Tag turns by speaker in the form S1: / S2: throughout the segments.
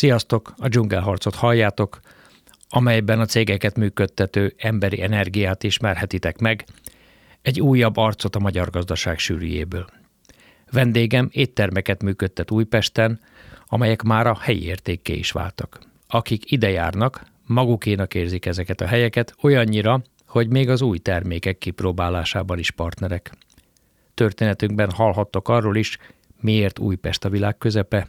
S1: Sziasztok, a dzsungelharcot halljátok, amelyben a cégeket működtető emberi energiát ismerhetitek meg, egy újabb arcot a magyar gazdaság sűrűjéből. Vendégem éttermeket működtet Újpesten, amelyek már a helyi értékké is váltak. Akik ide járnak, magukénak érzik ezeket a helyeket olyannyira, hogy még az új termékek kipróbálásában is partnerek. Történetünkben hallhattok arról is, miért Újpest a világ közepe,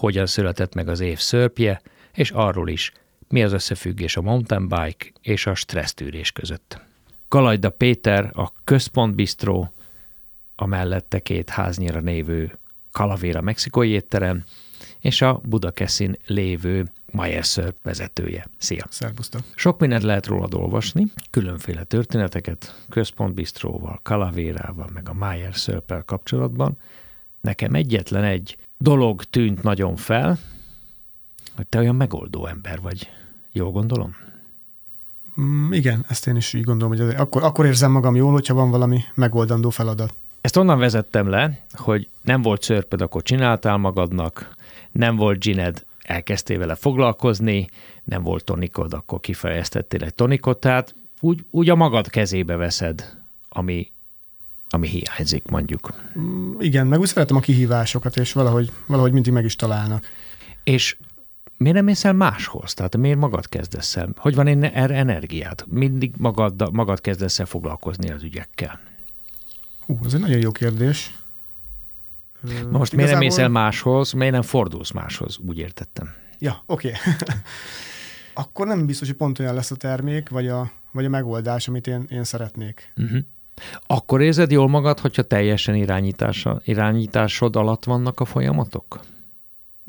S1: hogyan született meg az év szörpje, és arról is, mi az összefüggés a mountain bike és a stressztűrés között. Galajda Péter, a Központ Bistró, a mellette két háznyira névő Calavera mexikói étterem, és a Budakeszin lévő Myers vezetője. Szia!
S2: Szerbusztok!
S1: Sok mindent lehet rólad olvasni, különféle történeteket, központbistróval, Kalavérával, meg a Myers szörppel kapcsolatban. Nekem egyetlen egy dolog tűnt nagyon fel, hogy te olyan megoldó ember vagy. Jól gondolom?
S2: Mm, igen, ezt én is így gondolom, hogy akkor, akkor érzem magam jól, hogyha van valami megoldandó feladat.
S1: Ezt onnan vezettem le, hogy nem volt szörped, akkor csináltál magadnak, nem volt gined, elkezdtél vele foglalkozni, nem volt tonikod, akkor kifejeztettél egy tonikot, tehát úgy, úgy a magad kezébe veszed, ami, ami hiányzik mondjuk.
S2: Mm, igen, meg úgy szeretem a kihívásokat, és valahogy, valahogy mindig meg is találnak.
S1: És miért nem mész el máshoz? Tehát miért magad kezdesz el? Hogy van én erre energiát? Mindig magad, magad kezdesz el foglalkozni az ügyekkel.
S2: Hú, ez egy nagyon jó kérdés.
S1: Na most Igazából... miért nem mész el máshoz, miért nem fordulsz máshoz? Úgy értettem.
S2: Ja, oké. Okay. Akkor nem biztos, hogy pont olyan lesz a termék, vagy a, vagy a megoldás, amit én, én szeretnék. Uh-huh.
S1: Akkor érzed jól magad, hogyha teljesen irányítása, irányításod alatt vannak a folyamatok?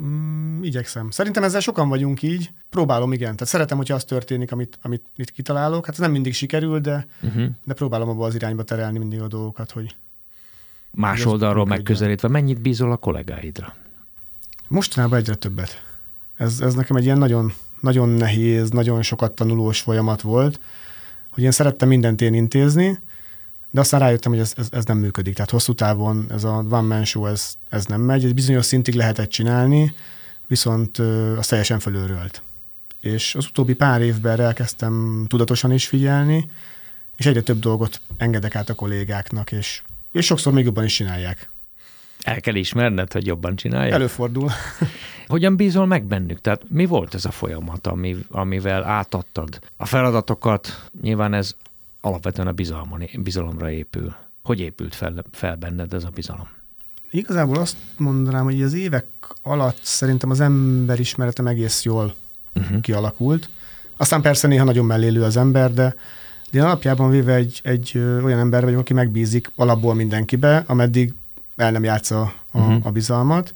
S2: Mm, igyekszem. Szerintem ezzel sokan vagyunk így. Próbálom, igen. Tehát szeretem, hogyha az történik, amit, amit itt kitalálok. Hát ez nem mindig sikerül, de, uh-huh. de próbálom abba az irányba terelni mindig a dolgokat, hogy...
S1: Más oldalról megközelítve, mennyit bízol a kollégáidra?
S2: Mostanában egyre többet. Ez, ez nekem egy ilyen nagyon, nagyon nehéz, nagyon sokat tanulós folyamat volt, hogy én szerettem mindent én intézni, de aztán rájöttem, hogy ez, ez, ez nem működik. Tehát hosszú távon ez a one man show, ez, ez nem megy. Egy bizonyos szintig lehetett csinálni, viszont az teljesen fölőrölt. És az utóbbi pár évben elkezdtem tudatosan is figyelni, és egyre több dolgot engedek át a kollégáknak, és, és sokszor még jobban is csinálják.
S1: El kell ismerned, hogy jobban csinálják?
S2: Előfordul.
S1: Hogyan bízol meg bennük? Tehát mi volt ez a folyamat, ami, amivel átadtad a feladatokat? Nyilván ez alapvetően a bizalmon, bizalomra épül. Hogy épült fel, fel benned ez a bizalom?
S2: Igazából azt mondanám, hogy az évek alatt szerintem az ember ismeretem egész jól uh-huh. kialakult. Aztán persze néha nagyon mellélő az ember, de, de én alapjában véve egy, egy ö, olyan ember vagyok, aki megbízik alapból mindenkibe, ameddig el nem játsza a, uh-huh. a bizalmat.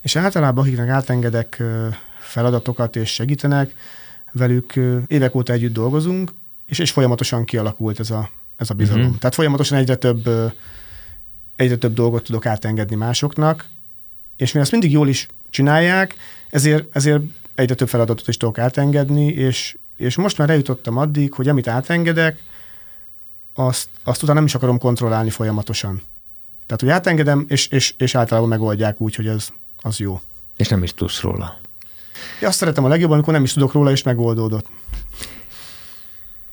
S2: És általában akiknek átengedek ö, feladatokat és segítenek, velük ö, évek óta együtt dolgozunk, és, és folyamatosan kialakult ez a, ez a bizalom. Uh-huh. Tehát folyamatosan egyre több, egyre több dolgot tudok átengedni másoknak, és mivel ezt mindig jól is csinálják, ezért, ezért egyre több feladatot is tudok átengedni, és, és most már eljutottam addig, hogy amit átengedek, azt, azt utána nem is akarom kontrollálni folyamatosan. Tehát, hogy átengedem, és, és, és általában megoldják úgy, hogy ez az jó.
S1: És nem is tudsz róla.
S2: Én azt szeretem a legjobban, amikor nem is tudok róla, és megoldódott.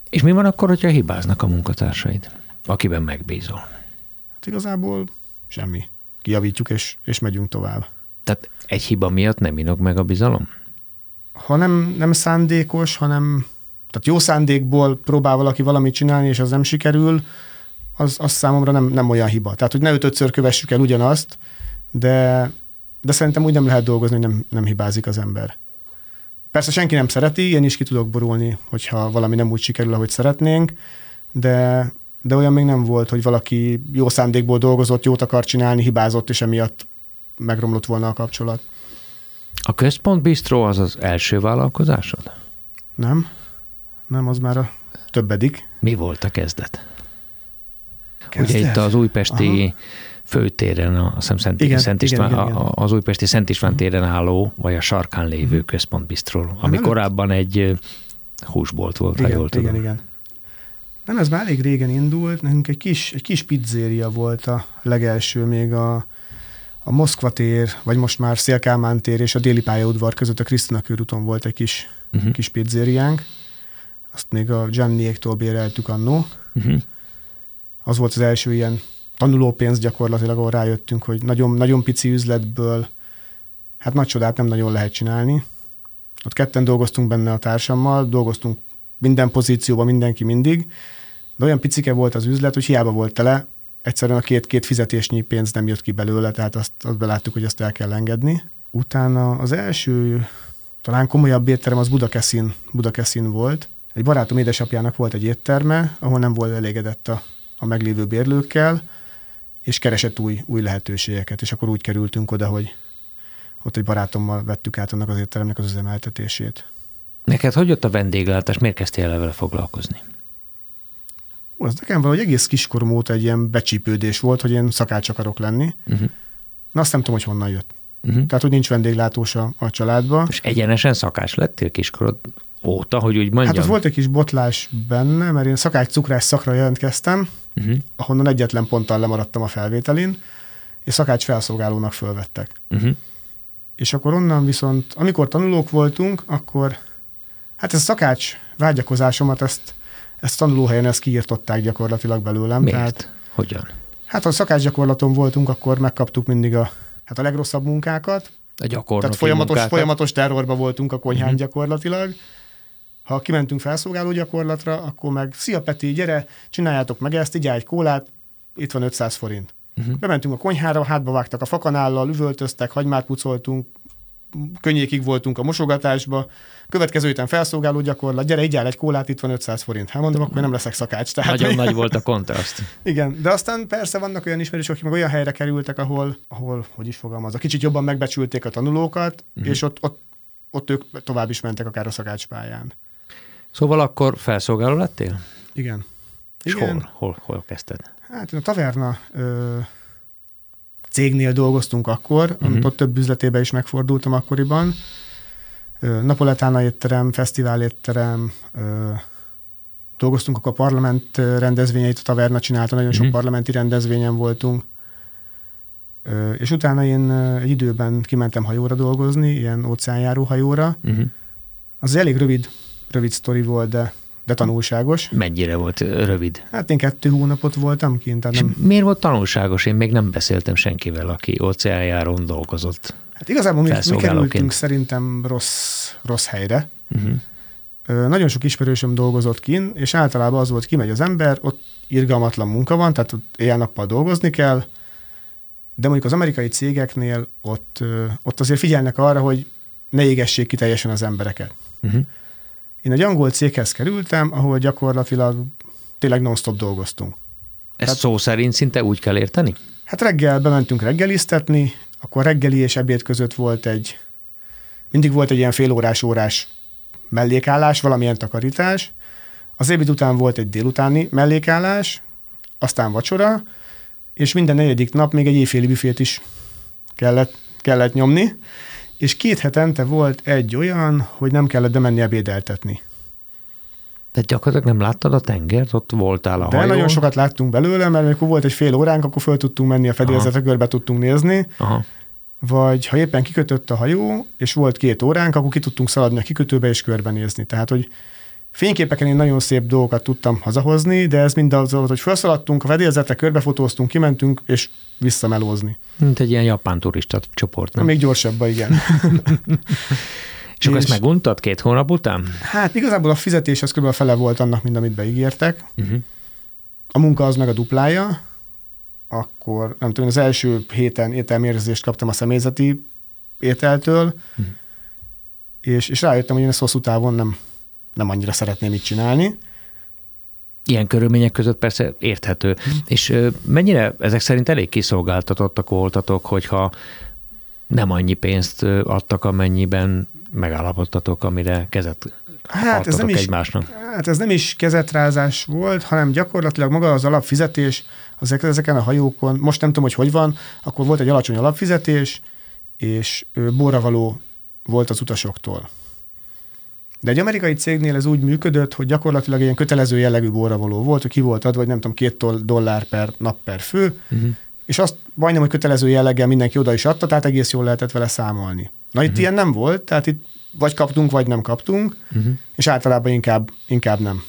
S1: És mi van akkor, hogyha hibáznak a munkatársaid, akiben megbízol?
S2: Hát igazából semmi. Kijavítjuk, és, és megyünk tovább.
S1: Tehát egy hiba miatt nem inog meg a bizalom?
S2: Ha nem, nem szándékos, hanem tehát jó szándékból próbál valaki valamit csinálni, és az nem sikerül, az, az számomra nem, nem olyan hiba. Tehát, hogy ne ötötször kövessük el ugyanazt, de, de szerintem úgy nem lehet dolgozni, hogy nem, nem hibázik az ember. Persze senki nem szereti, én is ki tudok borulni, hogyha valami nem úgy sikerül, ahogy szeretnénk, de, de olyan még nem volt, hogy valaki jó szándékból dolgozott, jót akar csinálni, hibázott, és emiatt megromlott volna a kapcsolat.
S1: A Központ Bistro az az első vállalkozásod?
S2: Nem. Nem, az már a többedik.
S1: Mi volt a kezdet? kezdet? Ugye itt az újpesti Aha főtéren, a Szent, igen, Szent István, igen, igen, igen. az újpesti Szent István mhm. téren álló, vagy a sarkán lévő uh-huh. központbisztról, ami nem korábban egy húsbolt volt,
S2: igen,
S1: ha jól tudom.
S2: Igen, igen. Nem, ez már elég régen indult, nekünk egy kis, egy kis pizzéria volt a legelső még a, a Moszkva tér, vagy most már Szélkámán tér és a déli pályaudvar között a Krisztina körúton volt egy kis, uh-huh. kis pizzériánk. Azt még a Gianniéktól béreltük annó. Uh-huh. Az volt az első ilyen tanulópénz gyakorlatilag, ahol rájöttünk, hogy nagyon, nagyon pici üzletből hát nagy csodát nem nagyon lehet csinálni. Ott ketten dolgoztunk benne a társammal, dolgoztunk minden pozícióban, mindenki mindig, de olyan picike volt az üzlet, hogy hiába volt tele, egyszerűen a két, két fizetésnyi pénz nem jött ki belőle, tehát azt, azt beláttuk, hogy azt el kell engedni. Utána az első, talán komolyabb étterem az Budakeszin, Budakeszin volt. Egy barátom édesapjának volt egy étterme, ahol nem volt elégedett a, a meglévő bérlőkkel, és keresett új, új lehetőségeket, és akkor úgy kerültünk oda, hogy ott egy barátommal vettük át annak az étteremnek az üzemeltetését.
S1: Neked hogy jött a vendéglátás? Miért kezdtél el vele foglalkozni?
S2: Az nekem valahogy egész kiskorom óta egy ilyen becsípődés volt, hogy én szakács akarok lenni. Uh-huh. Na azt nem tudom, hogy honnan jött. Uh-huh. Tehát, hogy nincs vendéglátós a, a családban.
S1: És egyenesen szakács lettél kiskorod óta, hogy úgy mondjam?
S2: Hát ott volt egy kis botlás benne, mert én szakács cukrás szakra jelentkeztem, uh-huh. ahonnan egyetlen ponttal lemaradtam a felvételin, és szakács felszolgálónak fölvettek. Uh-huh. És akkor onnan viszont, amikor tanulók voltunk, akkor hát ez a szakács vágyakozásomat, ezt, ezt tanulóhelyen ezt kiírtották gyakorlatilag belőlem.
S1: Miért? Tehát, Hogyan?
S2: Hát ha szakács gyakorlaton voltunk, akkor megkaptuk mindig a, hát a legrosszabb munkákat.
S1: A gyakorlati
S2: Tehát folyamatos, munkákat. folyamatos terrorba voltunk a konyhán uh-huh. gyakorlatilag. Ha kimentünk felszolgáló gyakorlatra, akkor meg, szia Peti, gyere, csináljátok meg ezt, így egy kólát, itt van 500 forint. Uh-huh. Bementünk a konyhára, hátba vágtak a fakanállal, üvöltöztek, hagymát pucoltunk, könnyékig voltunk a mosogatásba, következő héten felszolgáló gyakorlat, gyere, így egy kólát, itt van 500 forint. Hát mondom, akkor nem leszek szakács.
S1: Tehát Nagyon nagy volt a kontraszt.
S2: Igen, de aztán persze vannak olyan ismerősök, akik meg olyan helyre kerültek, ahol, ahol hogy is fogalmaz, a kicsit jobban megbecsülték a tanulókat, uh-huh. és ott, ott, ott ők tovább is mentek akár a szakács pályán.
S1: Szóval akkor felszolgáló lettél?
S2: Igen.
S1: És Igen. Hol, hol, hol kezdted?
S2: Hát a taverna ö, cégnél dolgoztunk akkor, uh-huh. amit ott több üzletében is megfordultam akkoriban. Ö, Napoletána étterem, fesztivál étterem, ö, dolgoztunk akkor a parlament rendezvényeit, a taverna csinálta, nagyon uh-huh. sok mhm. parlamenti rendezvényen voltunk. Ö, és utána én egy időben kimentem hajóra dolgozni, ilyen óceánjáró hajóra. Uh-huh. Az elég rövid, rövid sztori volt, de de tanulságos.
S1: Mennyire volt rövid?
S2: Hát én kettő hónapot voltam kint. Tehát
S1: nem... miért volt tanulságos? Én még nem beszéltem senkivel, aki óceánjáron dolgozott.
S2: Hát igazából mi, mi kerültünk szerintem rossz, rossz helyre. Uh-huh. Ö, nagyon sok ismerősöm dolgozott kin, és általában az volt, kimegy az ember, ott irgalmatlan munka van, tehát ott éjjel-nappal dolgozni kell, de mondjuk az amerikai cégeknél ott, ott azért figyelnek arra, hogy ne égessék ki teljesen az embereket. Uh-huh. Én egy angol céghez kerültem, ahol gyakorlatilag tényleg non-stop dolgoztunk.
S1: Ezt Tehát, szó szerint szinte úgy kell érteni?
S2: Hát reggel bementünk reggeliztetni, akkor reggeli és ebéd között volt egy, mindig volt egy ilyen félórás órás mellékállás, valamilyen takarítás. Az ebéd után volt egy délutáni mellékállás, aztán vacsora, és minden negyedik nap még egy éjféli büfét is kellett, kellett nyomni és két hetente volt egy olyan, hogy nem kellett bemenni ebédeltetni.
S1: De gyakorlatilag nem láttad a tengert? Ott voltál a
S2: De hajón? nagyon sokat láttunk belőle, mert amikor volt egy fél óránk, akkor föl tudtunk menni a fedélzetre, körbe tudtunk nézni. Aha. Vagy ha éppen kikötött a hajó, és volt két óránk, akkor ki tudtunk szaladni a kikötőbe és körbenézni. Tehát, hogy Fényképeken én nagyon szép dolgokat tudtam hazahozni, de ez mind az volt, hogy felszaladtunk, a fedélzetre körbefotóztunk, kimentünk, és visszamelózni.
S1: Mint egy ilyen japán turista csoport, nem?
S2: Még gyorsabban, igen.
S1: és akkor ezt meguntad két hónap után?
S2: Hát igazából a fizetés az kb. a fele volt annak, mint amit beígértek. Uh-huh. A munka az meg a duplája, akkor nem tudom, az első héten ételmérzést kaptam a személyzeti ételtől, uh-huh. és, és rájöttem, hogy én ezt hosszú távon nem, nem annyira szeretném így csinálni.
S1: Ilyen körülmények között persze érthető. És mennyire ezek szerint elég kiszolgáltatottak voltatok, hogyha nem annyi pénzt adtak, amennyiben megállapodtatok, amire kezet hát ez nem is, egymásnak?
S2: Hát ez nem is kezetrázás volt, hanem gyakorlatilag maga az alapfizetés, azek, ezeken a hajókon, most nem tudom, hogy hogy van, akkor volt egy alacsony alapfizetés, és borravaló volt az utasoktól. De egy amerikai cégnél ez úgy működött, hogy gyakorlatilag ilyen kötelező jellegű borravaló volt, hogy ki volt adva, vagy nem tudom, két dollár per nap per fő, uh-huh. és azt majdnem, hogy kötelező jelleggel mindenki oda is adta, tehát egész jól lehetett vele számolni. Na itt uh-huh. ilyen nem volt, tehát itt vagy kaptunk, vagy nem kaptunk, uh-huh. és általában inkább, inkább nem.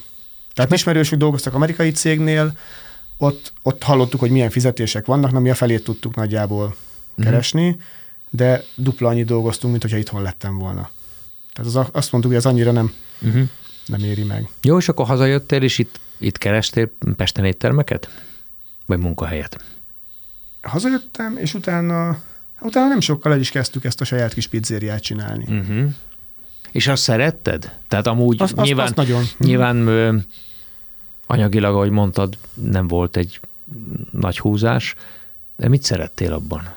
S2: Tehát ismerősök dolgoztak amerikai cégnél, ott, ott hallottuk, hogy milyen fizetések vannak, nem mi a felét tudtuk nagyjából uh-huh. keresni, de dupla annyi dolgoztunk, mint hogyha itthon lettem volna. Tehát az, azt mondtuk, hogy ez annyira nem, uh-huh. nem éri meg.
S1: Jó, és akkor hazajöttél, és itt, itt kerestél Pesten éttermeket? Vagy munkahelyet?
S2: Hazajöttem, és utána, utána nem sokkal el is kezdtük ezt a saját kis pizzériát csinálni. Uh-huh.
S1: És azt szeretted? Tehát amúgy azt, nyilván, azt, azt nagyon. nyilván ö, anyagilag, ahogy mondtad, nem volt egy nagy húzás, de mit szerettél abban?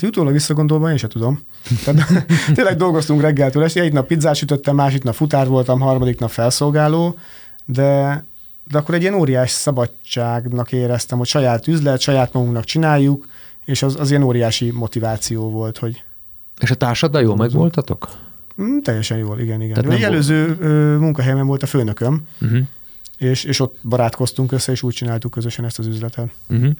S2: Hát utólag visszagondolva én sem tudom. Tehát, tényleg dolgoztunk reggeltől estig, egy nap pizzát sütöttem, másik nap futár voltam, harmadik nap felszolgáló, de, de akkor egy ilyen óriás szabadságnak éreztem, hogy saját üzlet, saját magunknak csináljuk, és az, az ilyen óriási motiváció volt, hogy...
S1: És a társaddal jól megvoltatok?
S2: Mm, teljesen jól, igen, igen. Tehát egy előző volt... munkahelyemen volt a főnököm, uh-huh. és, és ott barátkoztunk össze, és úgy csináltuk közösen ezt az üzletet. Uh-huh.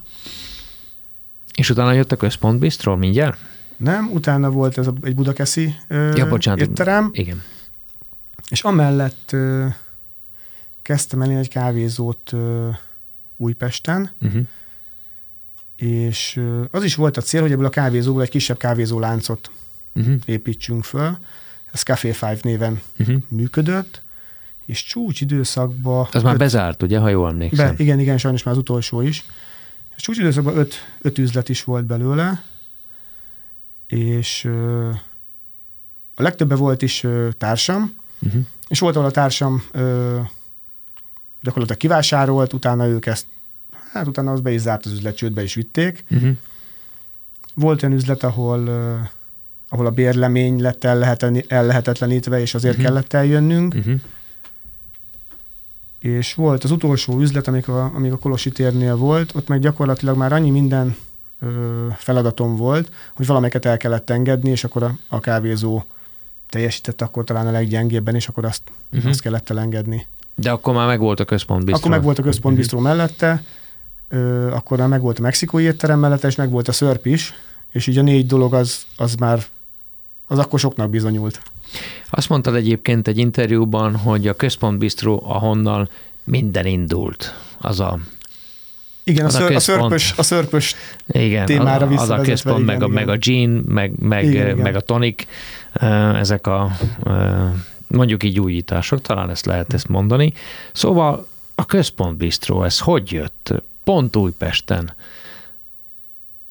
S1: És utána jött a központbistról mindjárt?
S2: Nem, utána volt ez a, egy budakeszi ö, ja, bocsánat, étterem.
S1: Igen.
S2: És amellett ö, kezdtem elni egy kávézót ö, Újpesten, uh-huh. és ö, az is volt a cél, hogy ebből a kávézóból egy kisebb kávézóláncot uh-huh. építsünk föl. Ez Café Five néven uh-huh. működött, és csúcs időszakban...
S1: Az öt, már bezárt, ugye, ha jól emlékszem?
S2: Be, igen, igen, sajnos már az utolsó is. És csúcs időszakban öt, öt üzlet is volt belőle, és ö, a legtöbben volt is ö, társam, uh-huh. és volt, ahol a társam ö, gyakorlatilag kivásárolt, utána ők ezt, hát utána az be is zárt az üzlet, sőt be is vitték. Uh-huh. Volt olyan üzlet, ahol ö, ahol a bérlemény lett ellehetetlenítve, és azért uh-huh. kellett eljönnünk. Uh-huh. És volt az utolsó üzlet, amíg a, amíg a Kolosi térnél volt, ott meg gyakorlatilag már annyi minden ö, feladatom volt, hogy valamelyiket el kellett engedni, és akkor a, a kávézó teljesített akkor talán a leggyengébben, és akkor azt, uh-huh. azt kellett elengedni.
S1: De akkor már meg volt a központbistró.
S2: Akkor meg volt a központbistró uh-huh. mellette, ö, akkor már meg volt a mexikói étterem mellette, és meg volt a szörp is, és így a négy dolog az, az már az akkor soknak bizonyult.
S1: Azt mondtad egyébként egy interjúban, hogy a központbistró, ahonnan minden indult, az a
S2: igen, az a, ször, a, szörpös, a szörpös
S1: igen, témára az, az a központ, igen, meg, igen. A, meg a gin, meg, meg, igen, meg a tonik, ezek a mondjuk így újítások, talán ezt lehet ezt mondani. Szóval a központbistró, ez hogy jött? Pont Újpesten.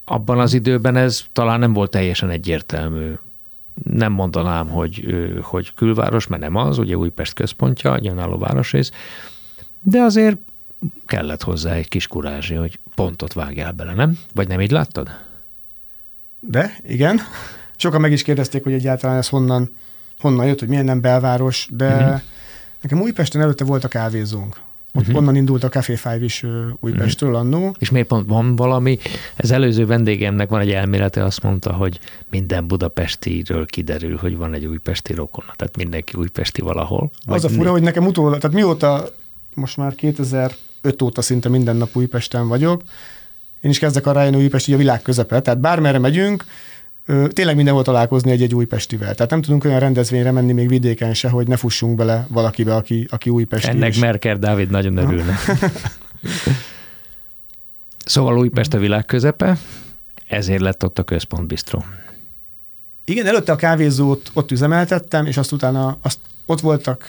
S1: Abban az időben ez talán nem volt teljesen egyértelmű nem mondanám, hogy, hogy külváros, mert nem az, ugye Újpest központja, egy önálló városrész, de azért kellett hozzá egy kis kurázsi, hogy pontot vágjál bele, nem? Vagy nem így láttad?
S2: De, igen. Sokan meg is kérdezték, hogy egyáltalán ez honnan, honnan jött, hogy milyen nem belváros, de uh-huh. nekem Újpesten előtte volt a kávézónk. Ott uh-huh. onnan indult a Café Five is Újpestről uh-huh. annó.
S1: És miért pont van valami? Ez előző vendégemnek van egy elmélete, azt mondta, hogy minden budapestiről kiderül, hogy van egy újpesti rokona. Tehát mindenki újpesti valahol.
S2: Az a fura, hogy nekem utólag, tehát mióta, most már 2005 óta szinte minden nap Újpesten vagyok, én is kezdek arra rájönni, hogy Újpest a világ közepe. Tehát bármerre megyünk, tényleg mindenhol találkozni egy-egy újpestivel. Tehát nem tudunk olyan rendezvényre menni még vidéken se, hogy ne fussunk bele valakibe, aki, aki újpesti.
S1: Ennek is. Merker Dávid nagyon örülne. szóval Újpest a világ közepe, ezért lett ott a központbistró.
S2: Igen, előtte a kávézót ott üzemeltettem, és azt utána azt, ott voltak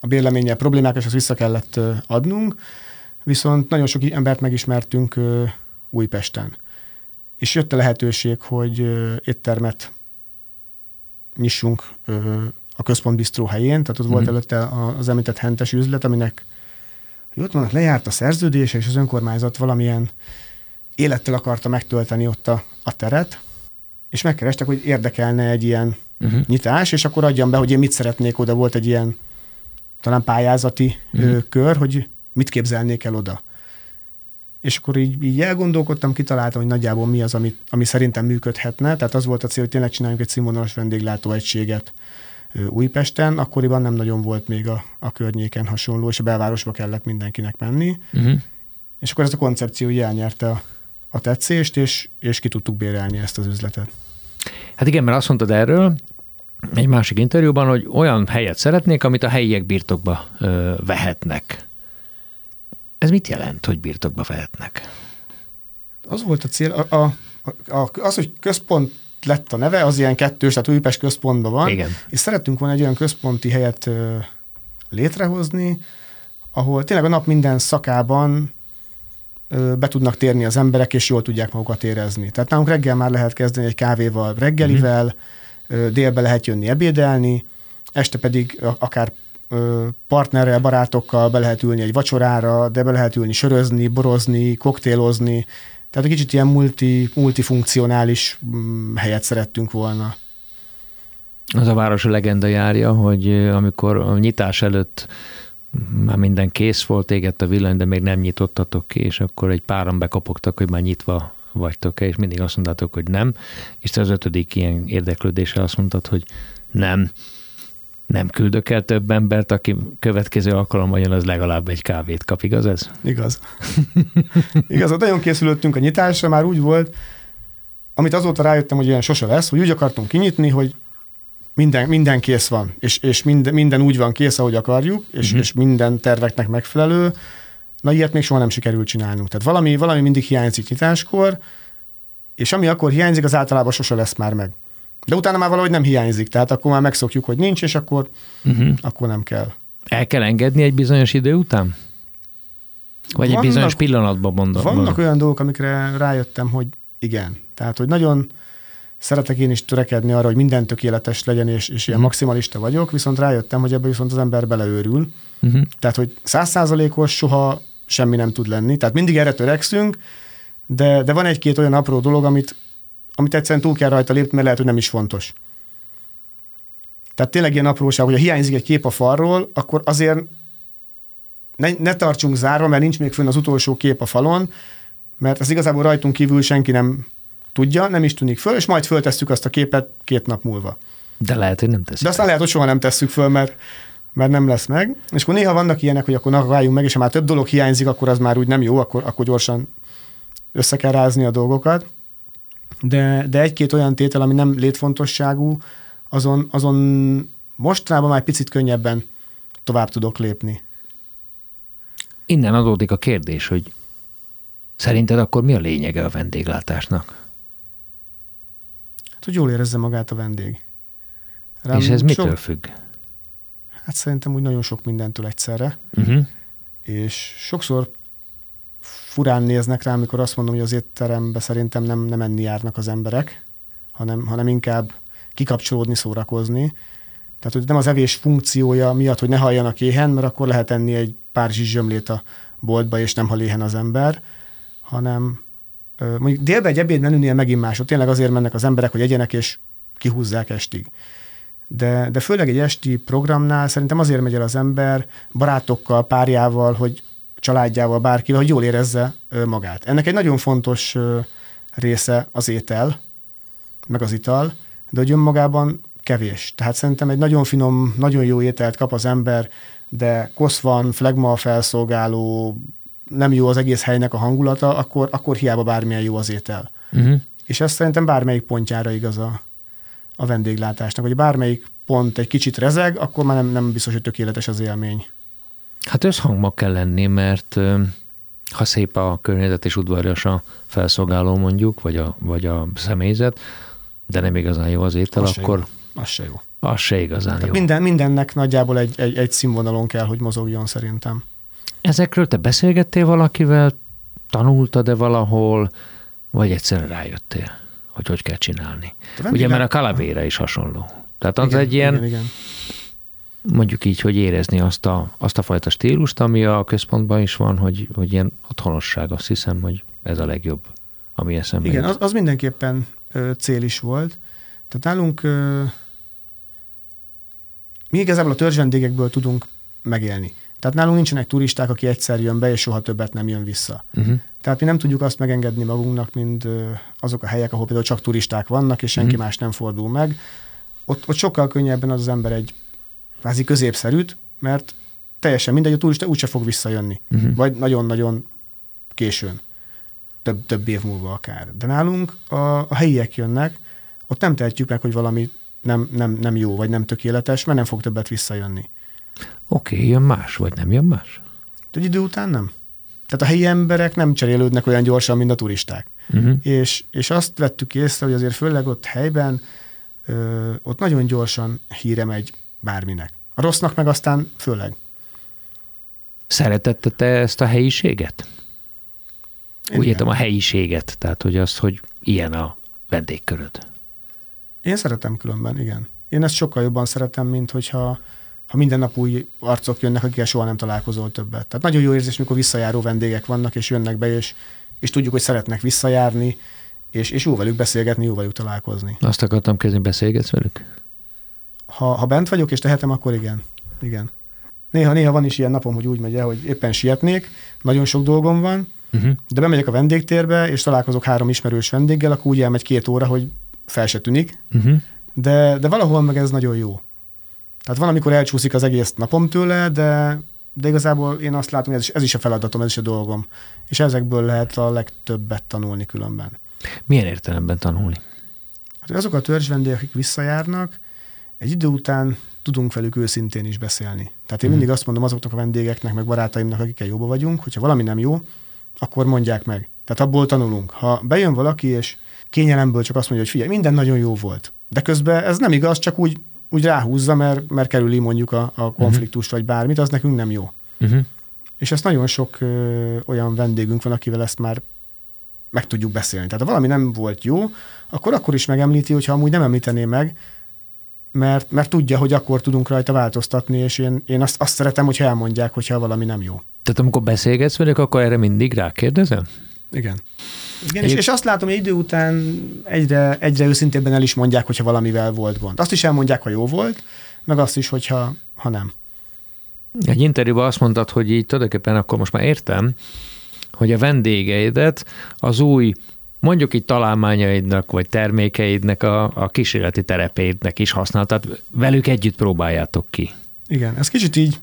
S2: a bérleménnyel problémák, és azt vissza kellett adnunk, viszont nagyon sok embert megismertünk Újpesten és jött a lehetőség, hogy éttermet nyissunk a központbistró helyén, tehát ott mm. volt mhm. előtte az említett hentes üzlet, aminek hogy ott vannak, lejárt a szerződése, és az önkormányzat valamilyen élettel akarta megtölteni ott a, a teret, és megkerestek, hogy érdekelne egy ilyen uh-huh. nyitás, és akkor adjam be, hogy én mit szeretnék oda. Volt egy ilyen talán pályázati uh-huh. kör, hogy mit képzelnék el oda. És akkor így, így elgondolkodtam, kitaláltam, hogy nagyjából mi az, ami, ami szerintem működhetne. Tehát az volt a cél, hogy tényleg csináljunk egy színvonalas vendéglátóegységet Újpesten. Akkoriban nem nagyon volt még a, a környéken hasonló, és a belvárosba kellett mindenkinek menni. Uh-huh. És akkor ez a koncepció így elnyerte a, a tetszést, és, és ki tudtuk bérelni ezt az üzletet.
S1: Hát igen, mert azt mondtad erről, egy másik interjúban, hogy olyan helyet szeretnék, amit a helyiek birtokba ö, vehetnek. Ez mit jelent, hogy birtokba vehetnek?
S2: Az volt a cél, a, a, a, az, hogy központ lett a neve, az ilyen kettős, tehát Újpest központban van,
S1: Igen.
S2: és szerettünk volna egy olyan központi helyet ö, létrehozni, ahol tényleg a nap minden szakában ö, be tudnak térni az emberek, és jól tudják magukat érezni. Tehát nálunk reggel már lehet kezdeni egy kávéval, reggelivel, mm-hmm. ö, délbe lehet jönni ebédelni, este pedig akár partnerrel, barátokkal be lehet ülni egy vacsorára, de be lehet ülni sörözni, borozni, koktélozni. Tehát egy kicsit ilyen multi, multifunkcionális mm, helyet szerettünk volna.
S1: Az a város legenda járja, hogy amikor a nyitás előtt már minden kész volt, égett a villany, de még nem nyitottatok ki, és akkor egy páran bekapogtak, hogy már nyitva vagytok-e, és mindig azt mondtátok, hogy nem, és te az ötödik ilyen érdeklődésre azt mondtad, hogy nem, nem küldök el több embert, aki következő alkalommal jön, az legalább egy kávét kap, igaz ez?
S2: Igaz. Igaz, ott nagyon készülöttünk a nyitásra, már úgy volt, amit azóta rájöttem, hogy ilyen sose lesz, hogy úgy akartunk kinyitni, hogy minden, minden kész van, és, és minden, minden úgy van kész, ahogy akarjuk, és, uh-huh. és minden terveknek megfelelő. Na ilyet még soha nem sikerült csinálnunk. Tehát valami, valami mindig hiányzik nyitáskor, és ami akkor hiányzik, az általában sose lesz már meg. De utána már valahogy nem hiányzik, tehát akkor már megszokjuk, hogy nincs, és akkor,
S1: Uh-huh.
S2: akkor nem kell.
S1: El kell engedni egy bizonyos idő után? Vagy egy
S2: Vannak-
S1: bizonyos pillanatban mondom.
S2: Vannak olyan dolgok, amikre rájöttem, hogy igen. Tehát, hogy nagyon szeretek én is törekedni arra, hogy minden tökéletes legyen, és, és ilyen
S1: Mhm.
S2: maximalista vagyok, viszont rájöttem, hogy ebbe viszont az ember beleőrül.
S1: Uh-huh.
S2: Tehát, hogy százszázalékos soha semmi nem tud lenni. Tehát mindig erre törekszünk, de, de van egy-két olyan apró dolog, amit, amit egyszerűen túl kell rajta lépni, mert lehet, hogy nem is fontos. Tehát tényleg ilyen apróság, hogy ha hiányzik egy kép a falról, akkor azért ne, ne tartsunk zárva, mert nincs még fönn az utolsó kép a falon, mert ez igazából rajtunk kívül senki nem tudja, nem is tűnik föl, és majd föltesszük azt a képet két nap múlva.
S1: De lehet, hogy nem teszik.
S2: De aztán lehet, hogy soha nem tesszük föl, mert, mert nem lesz meg. És akkor néha vannak ilyenek, hogy akkor na, váljunk meg, és ha már több dolog hiányzik, akkor az már úgy nem jó, akkor, akkor gyorsan össze kell rázni a dolgokat. De, de egy-két olyan tétel, ami nem létfontosságú, azon, azon mostanában már picit könnyebben tovább tudok lépni.
S1: Innen adódik a kérdés, hogy szerinted akkor mi a lényege a vendéglátásnak?
S2: Hát, hogy jól érezze magát a vendég.
S1: És ez mitől függ?
S2: Hát szerintem úgy nagyon sok mindentől egyszerre.
S1: Uh-huh.
S2: és sokszor furán néznek rá, amikor azt mondom, hogy az étterembe szerintem nem, nem enni járnak az emberek, hanem, hanem inkább kikapcsolódni, szórakozni. Tehát, hogy nem az evés funkciója miatt, hogy ne halljanak éhen, mert akkor lehet enni egy pár zsizsömlét a boltba, és nem hal éhen az ember, hanem mondjuk délbe egy ebédmenünél megint más, ott tényleg azért mennek az emberek, hogy egyenek, és kihúzzák estig. De, de főleg egy esti programnál szerintem azért megy el az ember barátokkal, párjával, hogy családjával, bárkivel, hogy jól érezze magát. Ennek egy nagyon fontos része az étel, meg az ital, de hogy önmagában kevés. Tehát szerintem egy nagyon finom, nagyon jó ételt kap az ember, de kosz van, flegma felszolgáló, nem jó az egész helynek a hangulata, akkor, akkor hiába bármilyen jó az étel.
S1: Uh-huh.
S2: És ez szerintem bármelyik pontjára igaz a, a vendéglátásnak, hogy bármelyik pont egy kicsit rezeg, akkor már nem, nem biztos, hogy tökéletes az élmény.
S1: Hát összhangba kell lenni, mert ha szép a környezet és udvarias a felszolgáló mondjuk, vagy a, vagy a személyzet, de nem igazán jó az étel,
S2: Az se
S1: akkor
S2: jó. Az se jó.
S1: az se igazán
S2: Tehát
S1: jó.
S2: minden, mindennek nagyjából egy, egy, egy színvonalon kell, hogy mozogjon szerintem.
S1: Ezekről te beszélgettél valakivel, tanultad-e valahol, vagy egyszerűen rájöttél, hogy hogy kell csinálni? Ugye, mert a kalavéra is hasonló. Tehát az
S2: igen,
S1: egy ilyen,
S2: Igen, igen.
S1: Mondjuk így, hogy érezni azt a, azt a fajta stílust, ami a központban is van, hogy, hogy ilyen otthonosság, azt hiszem, hogy ez a legjobb, ami eszembe
S2: Igen, az, az mindenképpen ö, cél is volt. Tehát nálunk ö, mi igazából a törzsvendégekből tudunk megélni. Tehát nálunk nincsenek turisták, aki egyszer jön be, és soha többet nem jön vissza.
S1: Uh-huh.
S2: Tehát mi nem tudjuk azt megengedni magunknak, mint azok a helyek, ahol például csak turisták vannak, és senki
S1: Mhm.
S2: más nem fordul meg. Ott, ott sokkal könnyebben az, az ember egy kvázi középszerűt, mert teljesen mindegy, a turista úgyse fog visszajönni.
S1: Uh-huh.
S2: Vagy nagyon-nagyon későn. több, több év múlva akár. De nálunk a, a helyiek jönnek, ott nem tehetjük meg, hogy valami nem, nem, nem jó, vagy nem tökéletes, mert nem fog többet visszajönni.
S1: Oké, okay, jön más, vagy nem jön más?
S2: De egy idő után nem. Tehát a helyi emberek nem cserélődnek olyan gyorsan, mint a turisták. Uh-huh. És, és azt vettük észre, hogy azért főleg ott helyben, ö, ott nagyon gyorsan híre megy bárminek. A rossznak meg aztán főleg.
S1: Szeretette te ezt a helyiséget? Én Úgy értem a helyiséget, tehát hogy az, hogy ilyen a vendégköröd.
S2: Én szeretem különben, igen. Én ezt sokkal jobban szeretem, mint hogyha ha minden nap új arcok jönnek, akikkel soha nem találkozol többet. Tehát nagyon jó érzés, mikor visszajáró vendégek vannak, és jönnek be, és, és tudjuk, hogy szeretnek visszajárni, és, és jó velük beszélgetni, jó velük találkozni.
S1: Azt akartam kezdeni, beszélgetsz velük?
S2: Ha, ha bent vagyok, és tehetem, akkor igen. Igen. Néha, néha van is ilyen napom, hogy úgy megy el, hogy éppen sietnék, nagyon sok dolgom van, uh-huh. de bemegyek a vendégtérbe, és találkozok három ismerős vendéggel, akkor úgy elmegy két óra, hogy fel se tűnik, uh-huh. de, de valahol meg ez nagyon jó. Tehát van, amikor elcsúszik az egész napom tőle, de, de igazából én azt látom, hogy ez is, ez is a feladatom, ez is a dolgom. És ezekből lehet a legtöbbet tanulni különben.
S1: Milyen értelemben tanulni?
S2: Hát azok a törzsvendégek, akik visszajárnak, egy idő után tudunk velük őszintén is beszélni. Tehát én hmm. mindig azt mondom azoknak a vendégeknek, meg barátaimnak, akikkel jóba vagyunk, hogyha valami nem jó, akkor mondják meg. Tehát abból tanulunk. Ha bejön valaki, és kényelemből csak azt mondja, hogy figyelj, minden nagyon jó volt. De közben ez nem igaz, csak úgy úgy ráhúzza, mert, mert kerüli mondjuk a, a konfliktust uh-huh. vagy bármit, az nekünk nem jó. Uh-huh. És ezt nagyon sok ö, olyan vendégünk van, akivel ezt már meg tudjuk beszélni. Tehát ha valami nem volt jó, akkor akkor is megemlíti, hogyha amúgy nem említené meg, mert, mert tudja, hogy akkor tudunk rajta változtatni, és én, én azt, azt szeretem, hogyha elmondják, hogyha valami nem jó.
S1: Tehát amikor beszélgetsz velük, akkor erre mindig rákérdezel?
S2: Igen. Igen, és, és azt látom, hogy idő után egyre, egyre őszintébben el is mondják, hogyha valamivel volt gond. Azt is elmondják, ha jó volt, meg azt is, hogyha ha nem.
S1: Egy interjúban azt mondtad, hogy így tulajdonképpen akkor most már értem, hogy a vendégeidet az új mondjuk itt találmányaidnak, vagy termékeidnek a, a kísérleti terepéidnek is használtad, velük együtt próbáljátok ki.
S2: Igen, ez kicsit így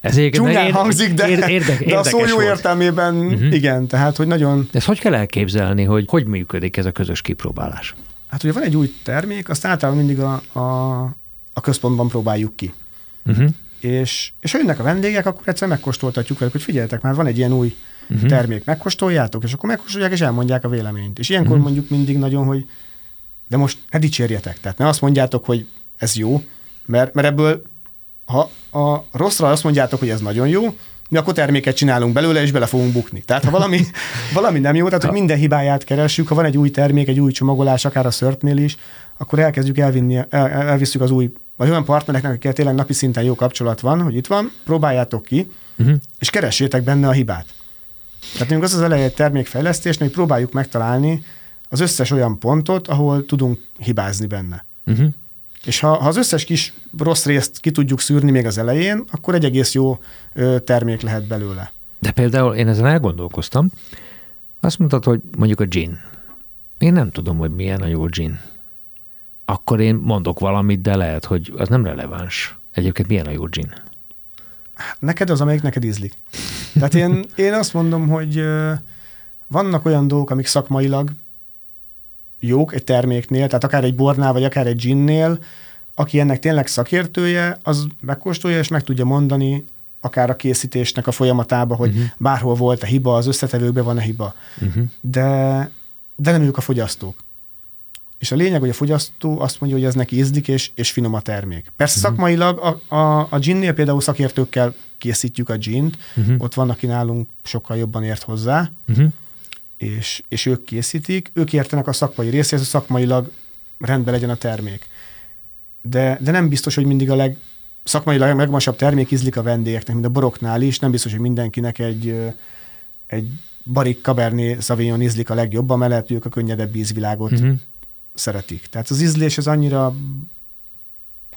S1: ez
S2: Csúnyán ér, hangzik, de, ér, érde, de a szó jó volt. értelmében uh-huh. igen, tehát hogy nagyon...
S1: De ezt hogy kell elképzelni, hogy hogy működik ez a közös kipróbálás?
S2: Hát ugye van egy új termék, azt általában mindig a, a, a központban próbáljuk ki. Uh-huh. És, és ha jönnek a vendégek, akkor egyszer megkóstoltatjuk velük, hogy figyeljetek, már van egy ilyen új uh-huh. termék, megkóstoljátok, és akkor megkóstolják, és elmondják a véleményt. És ilyenkor uh-huh. mondjuk mindig nagyon, hogy de most ne dicsérjetek. Tehát ne azt mondjátok, hogy ez jó, mert, mert ebből ha a rosszra azt mondjátok, hogy ez nagyon jó, mi akkor terméket csinálunk belőle, és bele fogunk bukni. Tehát ha valami, valami nem jó, tehát hogy minden hibáját keressük, ha van egy új termék, egy új csomagolás, akár a szörtnél is, akkor elkezdjük elvinni, el, elviszük az új, vagy olyan partnereknek, akikkel tényleg napi szinten jó kapcsolat van, hogy itt van, próbáljátok ki, uh-huh. és keressétek benne a hibát. Tehát mondjuk az az eleje egy termékfejlesztésnek, hogy próbáljuk megtalálni az összes olyan pontot, ahol tudunk hibázni benne. Uh-huh. És ha, ha az összes kis rossz részt ki tudjuk szűrni még az elején, akkor egy egész jó ö, termék lehet belőle.
S1: De például én ezen elgondolkoztam, azt mondtad, hogy mondjuk a gin. Én nem tudom, hogy milyen a jó gin. Akkor én mondok valamit, de lehet, hogy az nem releváns. Egyébként milyen a jó gin?
S2: Neked az, amelyik neked ízlik. Tehát én, én azt mondom, hogy vannak olyan dolgok, amik szakmailag jók egy terméknél, tehát akár egy bornál, vagy akár egy ginnél, aki ennek tényleg szakértője, az megkóstolja, és meg tudja mondani, akár a készítésnek a folyamatába, hogy uh-huh. bárhol volt a hiba, az összetevőkben van a hiba. Uh-huh. De, de nem ők a fogyasztók. És a lényeg, hogy a fogyasztó azt mondja, hogy ez neki ízlik, és, és finom a termék. Persze uh-huh. szakmailag a, a, a ginnél például szakértőkkel készítjük a gint, uh-huh. ott van, aki nálunk sokkal jobban ért hozzá, uh-huh és, és ők készítik, ők értenek a szakmai részéhez, hogy szakmailag rendben legyen a termék. De, de nem biztos, hogy mindig a leg, szakmailag megmasabb termék ízlik a vendégeknek, mint a boroknál is, nem biztos, hogy mindenkinek egy, egy barik Cabernet Sauvignon ízlik a legjobban, mellett ők a könnyedebb ízvilágot uh-huh. Szeretik. Tehát az ízlés az annyira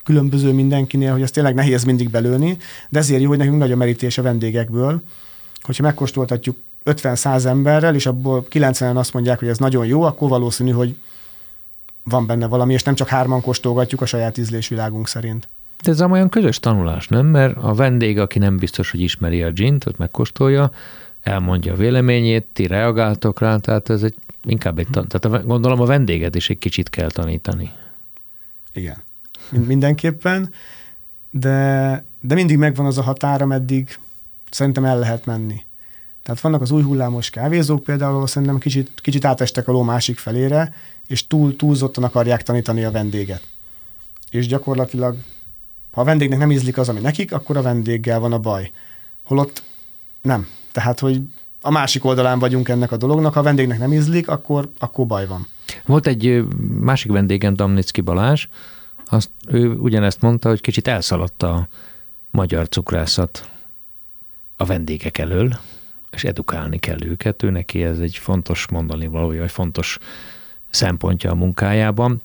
S2: különböző mindenkinél, hogy ez tényleg nehéz mindig belőni, de ezért jó, hogy nekünk nagy a merítés a vendégekből, hogyha megkóstoltatjuk 50-100 emberrel, és abból 90-en azt mondják, hogy ez nagyon jó, akkor valószínű, hogy van benne valami, és nem csak hárman kóstolgatjuk a saját ízlésvilágunk szerint.
S1: De ez olyan közös tanulás, nem? Mert a vendég, aki nem biztos, hogy ismeri a gint, ott megkóstolja, elmondja a véleményét, ti reagáltok rá, tehát ez egy, inkább egy, tan- tehát gondolom a vendéget is egy kicsit kell tanítani.
S2: Igen. Mindenképpen, de, de mindig megvan az a határ, ameddig szerintem el lehet menni. Tehát vannak az új hullámos kávézók például, ahol szerintem kicsit, kicsit átestek a ló másik felére, és túl, túlzottan akarják tanítani a vendéget. És gyakorlatilag, ha a vendégnek nem ízlik az, ami nekik, akkor a vendéggel van a baj. Holott nem. Tehát, hogy a másik oldalán vagyunk ennek a dolognak, ha a vendégnek nem ízlik, akkor, akkor baj van.
S1: Volt egy másik vendégen, Damnicki Balázs, azt, ő ugyanezt mondta, hogy kicsit elszaladt a magyar cukrászat a vendégek elől, és edukálni kell őket. Ő neki ez egy fontos mondani valója, vagy fontos szempontja a munkájában.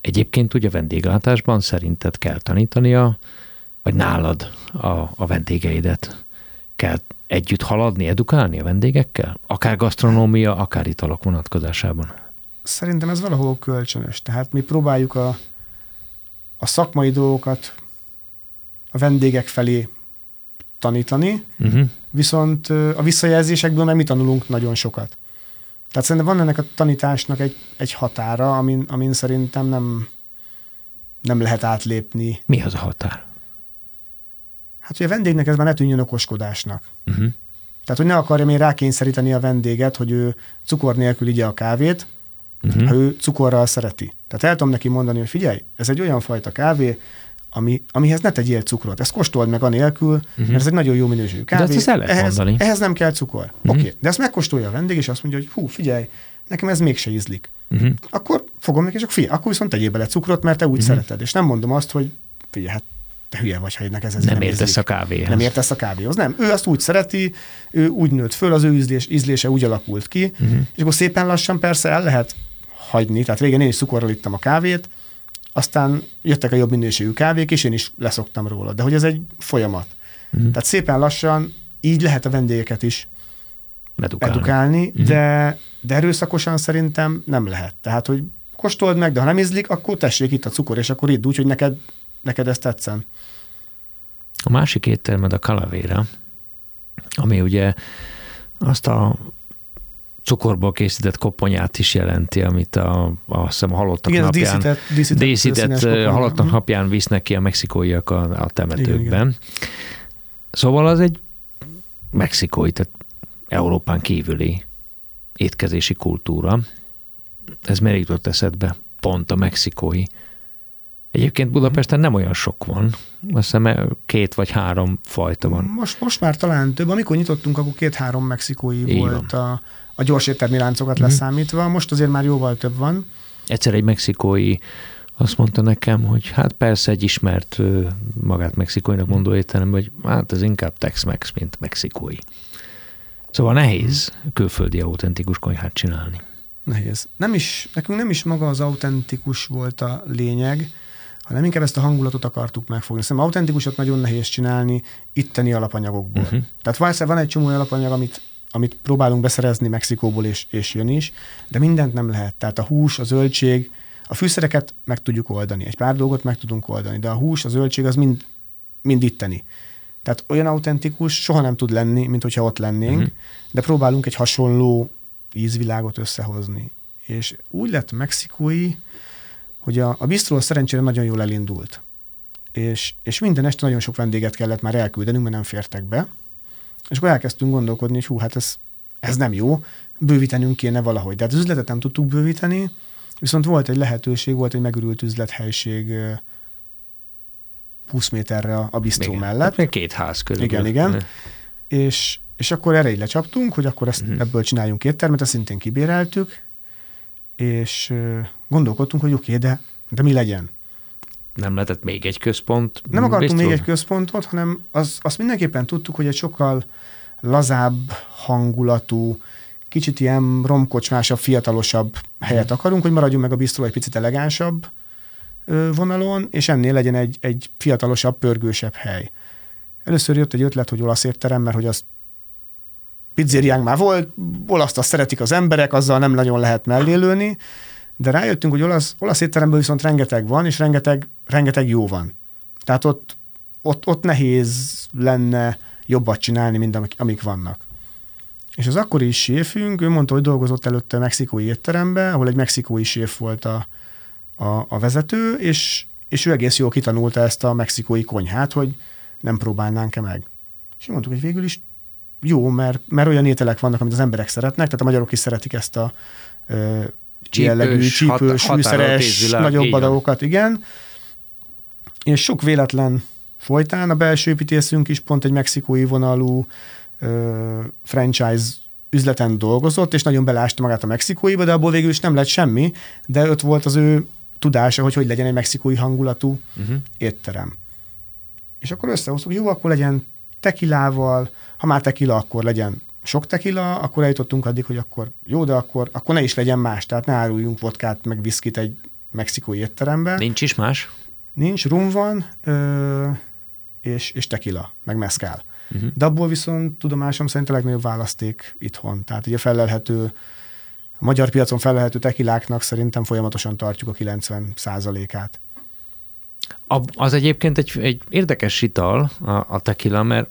S1: Egyébként ugye vendéglátásban szerinted kell tanítania, vagy nálad a, a vendégeidet kell együtt haladni, edukálni a vendégekkel? Akár gasztronómia, akár italok vonatkozásában.
S2: Szerintem ez valahol kölcsönös. Tehát mi próbáljuk a, a szakmai dolgokat a vendégek felé tanítani, uh-huh. viszont a visszajelzésekből meg mi tanulunk nagyon sokat. Tehát szerintem van ennek a tanításnak egy, egy határa, amin, amin szerintem nem, nem lehet átlépni.
S1: Mi az a határ?
S2: Hát, hogy a vendégnek ez már ne tűnjön okoskodásnak. Uh-huh. Tehát, hogy ne akarja még rákényszeríteni a vendéget, hogy ő cukor nélkül igye a kávét, uh-huh. ha ő cukorral szereti. Tehát el tudom neki mondani, hogy figyelj, ez egy olyan fajta kávé, ami, amihez ne tegyél cukrot. Ezt kóstold meg anélkül, uh-huh. mert ez egy nagyon jó minőségű kávé.
S1: De ezt el lehet
S2: ehhez,
S1: mondani.
S2: ehhez nem kell cukor. Uh-huh. Oké, okay. de ezt megkóstolja a vendég, és azt mondja, hogy hú, figyelj, nekem ez mégse ízlik. Uh-huh. Akkor fogom neki, és akkor figyelj, akkor viszont tegyél bele cukrot, mert te úgy uh-huh. szereted. És nem mondom azt, hogy figyelj, hát te hülye vagy, ha ennek ez, ez
S1: nem,
S2: nem
S1: értesz a kávéhoz.
S2: Nem értesz a kávéhoz. Nem, ő azt úgy szereti, ő úgy nőtt föl, az ő ízlés, ízlése úgy alakult ki, uh-huh. és akkor szépen lassan persze el lehet hagyni. Tehát régen én is cukorral ittam a kávét, aztán jöttek a jobb minőségű kávék, és én is leszoktam róla. De hogy ez egy folyamat. Uh-huh. Tehát szépen lassan így lehet a vendégeket is edukálni, edukálni uh-huh. de, de erőszakosan szerintem nem lehet. Tehát, hogy kóstold meg, de ha nem ízlik, akkor tessék itt a cukor, és akkor idd úgy, hogy neked, neked ezt tetszen.
S1: A másik éttermed a Calavera, ami ugye azt a cukorból készített koponyát is jelenti, amit a, a, hiszem, a halottak
S2: Igen,
S1: napján,
S2: díszített, díszített,
S1: díszített halottak napján visznek ki a mexikóiak a, a temetőkben. Igen, igen. Szóval az egy mexikói, tehát Európán kívüli étkezési kultúra. Ez miért jutott eszedbe? Pont a mexikói. Egyébként Budapesten nem olyan sok van. Azt hiszem két vagy három fajta van.
S2: Most, most már talán több. Amikor nyitottunk, akkor két-három mexikói Így volt a, a gyors éttermi láncokat mm. leszámítva. Most azért már jóval több van.
S1: Egyszer egy mexikói azt mondta nekem, hogy hát persze egy ismert magát mexikóinak mondó étterem, hogy hát ez inkább Tex-Mex, mint mexikói. Szóval nehéz külföldi autentikus konyhát csinálni.
S2: Nehéz. Nem is, nekünk nem is maga az autentikus volt a lényeg, hanem inkább ezt a hangulatot akartuk megfogni. Szerintem autentikusat nagyon nehéz csinálni itteni alapanyagokból. Uh-huh. Tehát valószínűleg van egy csomó alapanyag, amit, amit próbálunk beszerezni Mexikóból, és, és jön is, de mindent nem lehet. Tehát a hús, a zöldség, a fűszereket meg tudjuk oldani, egy pár dolgot meg tudunk oldani, de a hús, a zöldség az mind, mind itteni. Tehát olyan autentikus soha nem tud lenni, mint hogyha ott lennénk, uh-huh. de próbálunk egy hasonló ízvilágot összehozni. És úgy lett mexikói, hogy a, a bistró szerencsére nagyon jól elindult. És, és minden este nagyon sok vendéget kellett már elküldenünk, mert nem fértek be. És akkor elkezdtünk gondolkodni, hogy hú, hát ez, ez nem jó, bővítenünk kéne valahogy. De hát az üzletet nem tudtuk bővíteni, viszont volt egy lehetőség, volt egy megürült üzlethelyiség 20 méterre a bistró igen. mellett. Hát
S1: két ház közül.
S2: Igen, igen. És, és akkor erre így lecsaptunk, hogy akkor ezt, uh-huh. ebből csináljunk éttermet, ezt szintén kibéreltük, és gondolkodtunk, hogy oké, okay, de, de mi legyen?
S1: Nem lehetett még egy központ?
S2: Nem akartunk Biztos? még egy központot, hanem az, azt mindenképpen tudtuk, hogy egy sokkal lazább hangulatú, kicsit ilyen romkocsmásabb, fiatalosabb helyet mhm. akarunk, hogy maradjunk meg a bistró egy picit elegánsabb vonalon, és ennél legyen egy, egy fiatalosabb, pörgősebb hely. Először jött egy ötlet, hogy olasz étterem, mert hogy az pizzériánk már volt, olaszt azt szeretik az emberek, azzal nem nagyon lehet mellélőni, de rájöttünk, hogy olasz, olasz étteremből viszont rengeteg van, és rengeteg, rengeteg jó van. Tehát ott, ott, ott nehéz lenne jobbat csinálni, mint amik, amik vannak. És az akkori séfünk, ő mondta, hogy dolgozott előtte mexikói étteremben, ahol egy mexikói séf volt a, a, a vezető, és, és ő egész jól kitanulta ezt a mexikói konyhát, hogy nem próbálnánk-e meg. És mondtuk, hogy végül is jó, mert, mert olyan ételek vannak, amit az emberek szeretnek, tehát a magyarok is szeretik ezt a
S1: Csípős,
S2: jellegű csípős,
S1: hat-
S2: műszeres, nagyobb
S1: van.
S2: adagokat, igen. És sok véletlen folytán a belső építészünk is pont egy mexikói vonalú ö, franchise üzleten dolgozott, és nagyon belásta magát a mexikóiba, de abból végül is nem lett semmi, de ott volt az ő tudása, hogy hogy legyen egy mexikói hangulatú
S1: Uh-huh.
S2: étterem. És akkor összehoztuk, jó, akkor legyen tekilával, ha már tekila, akkor legyen sok tekila, akkor eljutottunk addig, hogy akkor jó, de akkor, akkor ne is legyen más, tehát ne áruljunk vodkát, meg viszkit egy mexikói étteremben.
S1: Nincs is más?
S2: Nincs, rum van, ö, és, és tekila, meg mezcal.
S1: Uh-huh.
S2: De abból viszont tudomásom szerint a legnagyobb választék itthon. Tehát ugye felelhető, a magyar piacon felelhető tekiláknak szerintem folyamatosan tartjuk a 90 át
S1: A, az egyébként egy, egy érdekes ital, a, a tequila, mert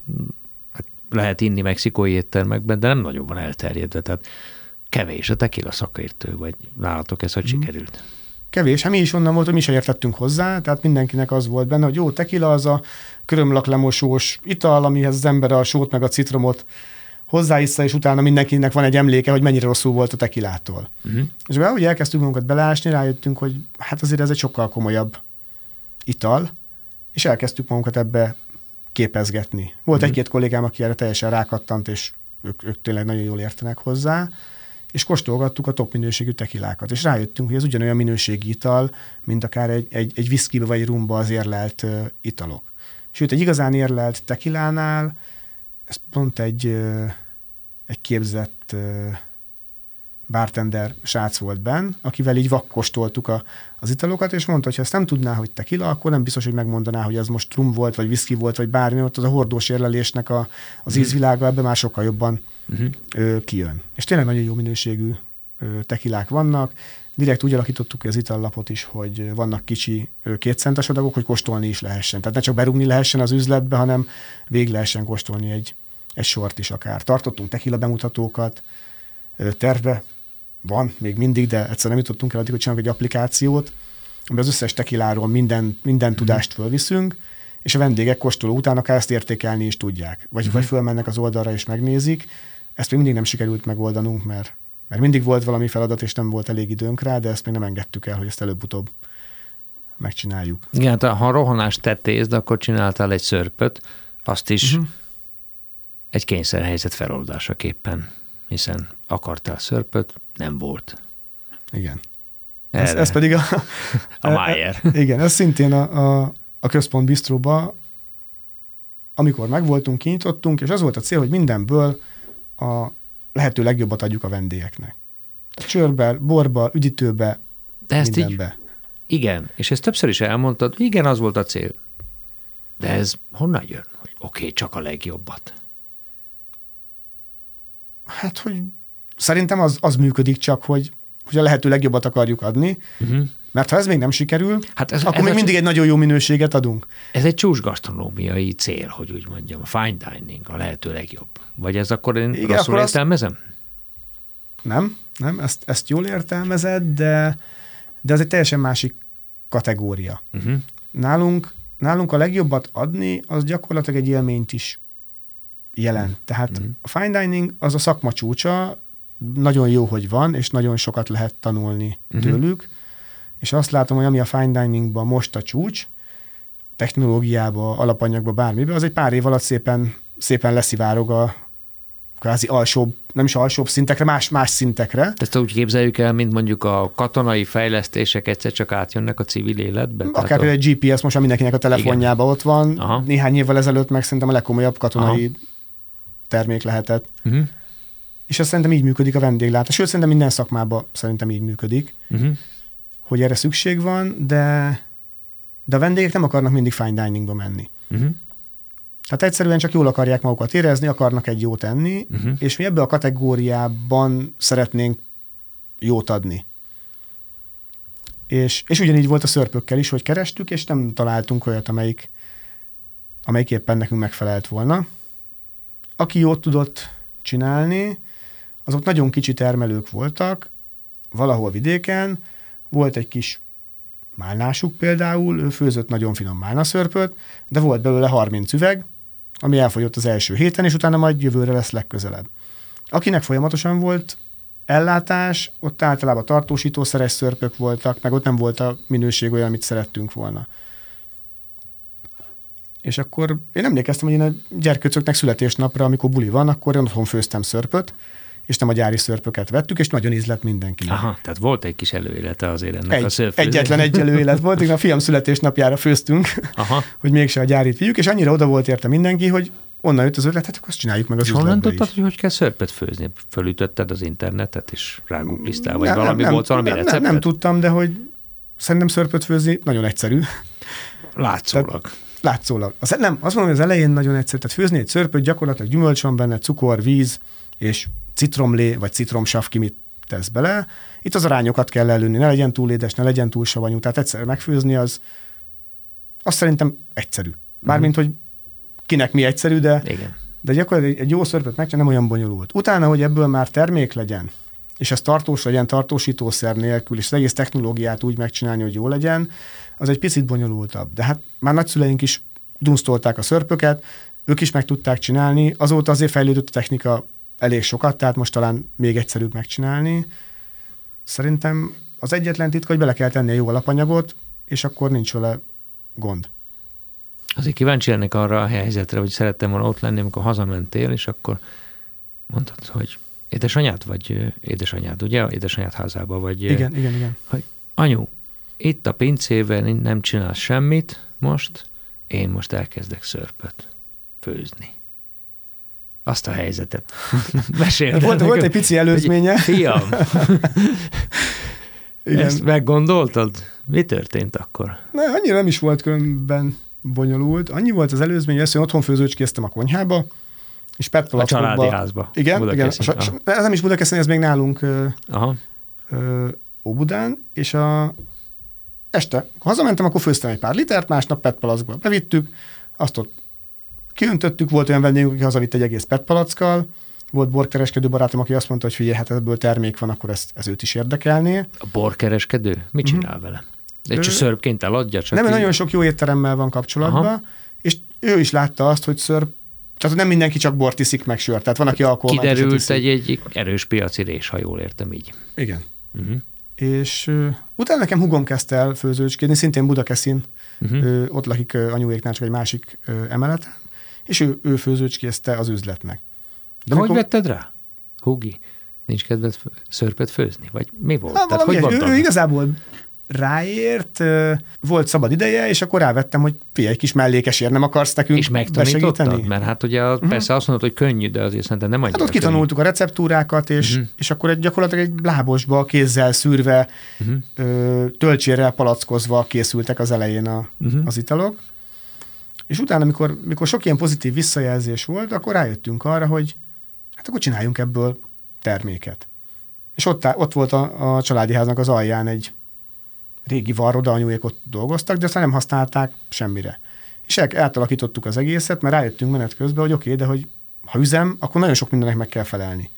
S1: lehet inni mexikói éttermekben, de nem nagyon van elterjedve, tehát kevés a tequila szakértő, vagy nálatok ez hogy
S2: Mhm.
S1: sikerült?
S2: Kevés, hát mi is onnan volt, hogy mi se értettünk hozzá, tehát mindenkinek az volt benne, hogy jó, tekila az a körömlaklemosós ital, amihez az ember a sót meg a citromot hozzáissza, és utána mindenkinek van egy emléke, hogy mennyire rosszul volt a tekilától.
S1: Uh-huh.
S2: És ahogy elkezdtünk magunkat belásni, rájöttünk, hogy hát azért ez egy sokkal komolyabb ital, és elkezdtük magunkat ebbe képezgetni. Volt
S1: Mhm.
S2: egy-két kollégám, aki erre teljesen rákattant, és ők, ők tényleg nagyon jól értenek hozzá, és kóstolgattuk a top minőségű tekilákat, és rájöttünk, hogy ez ugyanolyan minőségi ital, mint akár egy, egy, egy viszkibe vagy rumba az érlelt uh, italok. Sőt, egy igazán érlelt tekilánál, ez pont egy, uh, egy képzett uh, bartender srác volt benn, akivel így vakkostoltuk a, az italokat, és mondta, hogy ha ezt nem tudná, hogy tequila, akkor nem biztos, hogy megmondaná, hogy az most rum volt, vagy whisky volt, vagy bármi, ott az a hordós érlelésnek a, az ízvilága ebben már sokkal jobban
S1: Uh-huh.
S2: ö, kijön. És tényleg nagyon jó minőségű ö, tekilák vannak. Direkt úgy alakítottuk ki az itallapot is, hogy vannak kicsi kétcentes adagok, hogy kóstolni is lehessen. Tehát ne csak berúgni lehessen az üzletbe, hanem végig lehessen kóstolni egy, egy sort is akár. Tartottunk tekila bemutatókat, tervbe van még mindig, de egyszer nem jutottunk el addig, hogy csinálunk egy applikációt, amiben az összes tekiláról minden, minden tudást fölviszünk, és a vendégek kóstoló után akár ezt értékelni is tudják. Vagy, uh-huh. vagy fölmennek az oldalra és megnézik. Ezt még mindig nem sikerült megoldanunk, mert, mert mindig volt valami feladat, és nem volt elég időnk rá, de ezt még nem engedtük el, hogy ezt előbb-utóbb megcsináljuk.
S1: Igen, hát ha rohanást tettézd, akkor csináltál egy szörpöt, azt is uh-huh. egy kényszerhelyzet feloldásaképpen, hiszen akartál szörpöt, nem volt.
S2: Igen. Ez,
S1: Erre.
S2: ez pedig a...
S1: A Mayer.
S2: Igen, ez szintén a, a, a központ bistróba, amikor megvoltunk, kinyitottunk, és az volt a cél, hogy mindenből a lehető legjobbat adjuk a vendégeknek. Csörbe, borba, üdítőbe,
S1: De ezt így,
S2: mindenbe.
S1: igen, és ezt többször is elmondtad, igen, az volt a cél. De ez honnan jön? Hogy oké, okay, csak a legjobbat.
S2: Hát, hogy szerintem az, az működik csak, hogy, hogy a lehető legjobbat akarjuk adni,
S1: Uh-huh.
S2: mert ha ez még nem sikerül,
S1: Hát ez,
S2: akkor
S1: ez,
S2: még
S1: a,
S2: mindig egy nagyon jó minőséget adunk.
S1: ez egy csúcs gasztronómiai cél, hogy úgy mondjam. A fine dining a lehető legjobb. Vagy ez akkor én
S2: Igen,
S1: rosszul
S2: akkor azt-
S1: értelmezem?
S2: Nem, nem, ezt, ezt jól értelmezed, de, de ez egy teljesen másik kategória.
S1: Uh-huh.
S2: Nálunk, nálunk a legjobbat adni, az gyakorlatilag egy élményt is jelent. Tehát
S1: Mhm.
S2: a fine dining az a szakma csúcsa, nagyon jó, hogy van, és nagyon sokat lehet tanulni
S1: Mhm.
S2: tőlük, és azt látom, hogy ami a fine diningban most a csúcs, technológiába, alapanyagba, bármibe, az egy pár év alatt szépen, szépen leszivárog a kvázi alsóbb, nem is alsóbb szintekre, más, más szintekre.
S1: Ezt úgy képzeljük el, mint mondjuk a katonai fejlesztések egyszer csak átjönnek a civil életbe?
S2: Akár
S1: Tehát a,
S2: például egy GPS most már mindenkinek a telefonjában ott van.
S1: Aha.
S2: Néhány évvel ezelőtt meg szerintem a legkomolyabb katonai
S1: Aha.
S2: termék lehetett.
S1: uh-huh.
S2: És azt szerintem így működik a vendéglátás. Sőt, szerintem minden szakmában szerintem így működik,
S1: Uh-huh.
S2: hogy erre szükség van, de, de a vendégek nem akarnak mindig fine diningba menni.
S1: Uh-huh.
S2: Tehát egyszerűen csak jól akarják magukat érezni, akarnak egy jót enni,
S1: Uh-huh.
S2: és mi ebbe a kategóriában szeretnénk jót adni. És, és ugyanígy volt a szörpökkel is, hogy kerestük, és nem találtunk olyat, amelyik, amelyik éppen nekünk megfelelt volna. Aki jót tudott csinálni, azok nagyon kicsi termelők voltak, valahol vidéken, volt egy kis málnásuk például, ő főzött nagyon finom málnaszörpöt, de volt belőle 30 üveg, ami elfogyott az első héten, és utána majd jövőre lesz legközelebb. Akinek folyamatosan volt ellátás, ott általában tartósítószeres szörpök voltak, meg ott nem volt a minőség olyan, amit szerettünk volna. És akkor én emlékeztem, hogy én a gyerkőcöknek születésnapra, amikor buli van, akkor én otthon főztem szörpöt, és nem a gyári szörpöket vettük, és nagyon ízlett mindenkinek.
S1: Aha, tehát volt egy kis előélete azért ennek
S2: egy,
S1: a szörfőzés.
S2: Egyetlen egy előélet volt, a fiam születésnapjára főztünk,
S1: Aha.
S2: hogy mégse a gyárit vigyük, és annyira oda volt érte mindenki, hogy onnan jött az ötlet, hát akkor azt csináljuk meg az
S1: És honnan tudtad, hogy hogy kell szörpet főzni? Fölütötted az internetet, és rágugliztál, vagy
S2: Nem,
S1: valami
S2: nem,
S1: volt valami
S2: nem, nem, nem tudtam, de hogy szerintem szörpöt főzni nagyon egyszerű.
S1: Látszólag.
S2: Látszólag. Az, nem, azt mondom, hogy az elején nagyon egyszerű. Tehát főzni egy szörpöt, gyakorlatilag gyümölcs van benne, cukor, víz és citromlé, vagy citromsav, ki mit tesz bele. Itt az arányokat kell előni, ne legyen túl édes, ne legyen túl savanyú. Tehát egyszer megfőzni az, azt szerintem egyszerű. Mármint, hogy kinek mi egyszerű, de,
S1: Igen.
S2: de gyakorlatilag egy jó szörpöt megcsinálni nem olyan bonyolult. Utána, hogy ebből már termék legyen, és ez tartós legyen tartósítószer nélkül, és az egész technológiát úgy megcsinálni, hogy jó legyen, az egy picit bonyolultabb. De hát már nagyszüleink is dunsztolták a szörpöket, ők is meg tudták csinálni, azóta azért fejlődött a technika elég sokat, tehát most talán még egyszerűbb megcsinálni. Szerintem az egyetlen titka, hogy bele kell tenni a jó alapanyagot, és akkor nincs vele gond.
S1: Azért kíváncsi lennék arra a helyzetre, hogy szerettem volna ott lenni, amikor hazamentél, és akkor mondtad, hogy édesanyád, vagy édesanyád, ugye? Édesanyád házába, vagy...
S2: Igen, igen, igen.
S1: Anyu, itt a pincében nem csinálsz semmit most, én most elkezdek szörpöt főzni. Azt a helyzetet. Meséld
S2: Volt, volt egy pici előzménye.
S1: hogy Fiam,
S2: Igen.
S1: ezt meggondoltad? Mi történt akkor?
S2: Ne, annyira nem is volt különben bonyolult. Annyi volt az előzmény, hogy ezt, hogy otthon főzőcskéztem a konyhába, és PET
S1: A családi házba.
S2: Igen, igen.
S1: Budakeszin.
S2: A, sa- ez nem is Budakeszin, ez még nálunk
S1: Aha.
S2: ö, Óbudán, és a este, ha hazamentem, akkor főztem egy pár litert, másnap PET palackba bevittük, azt ott kiöntöttük, volt olyan vendégünk, aki hazavitt egy egész PET palackkal, volt borkereskedő barátom, aki azt mondta, hogy figyelj, hát ebből termék van, akkor ezt, ez őt is érdekelné.
S1: A borkereskedő? Mit csinál vele? De csak szörpként eladja? Csak
S2: nem,
S1: így-
S2: nagyon sok jó étteremmel van kapcsolatban,
S1: Aha.
S2: és ő is látta azt, hogy ször, tehát nem mindenki csak bort iszik meg sört, tehát van, aki alkoholmentesat
S1: Kiderült
S2: iszik.
S1: egy, egy erős piaci rés, ha jól értem így.
S2: Igen.
S1: Uh-huh.
S2: És uh, utána nekem hugom kezdte el főzőcskézni, szintén Budakeszin,
S1: Uh-huh.
S2: uh, ott lakik uh, anyuéknál csak egy másik uh, emeleten, és ő, ő főzőcskézte az üzletnek.
S1: De hogy
S2: amikor-
S1: vetted rá? Hugi, nincs kedved szörpet főzni? Vagy mi volt?
S2: Hát,
S1: Tehát hogy
S2: valami, ő, ő igazából ráért, volt szabad ideje, és akkor rávettem, hogy figyelj, egy kis mellékesért nem akarsz nekünk
S1: És megtanítottad? Mert hát ugye uh-huh. persze azt mondod, hogy könnyű, de azért szerintem nem annyira
S2: Hát ott kitanultuk a receptúrákat, és, uh-huh. és akkor egy, gyakorlatilag egy lábosba, kézzel szűrve,
S1: Uh-huh.
S2: töltsérrel palackozva készültek az elején a, uh-huh. az italok. És utána, amikor, mikor sok ilyen pozitív visszajelzés volt, akkor rájöttünk arra, hogy hát akkor csináljunk ebből terméket. És ott, ott volt a, a családi háznak az alján egy régi varroda, anyuék ott dolgoztak, de aztán nem használták semmire. És el, átalakítottuk az egészet, mert rájöttünk menet közben, hogy oké, okay, de hogy ha üzem, akkor nagyon sok mindennek meg kell felelni.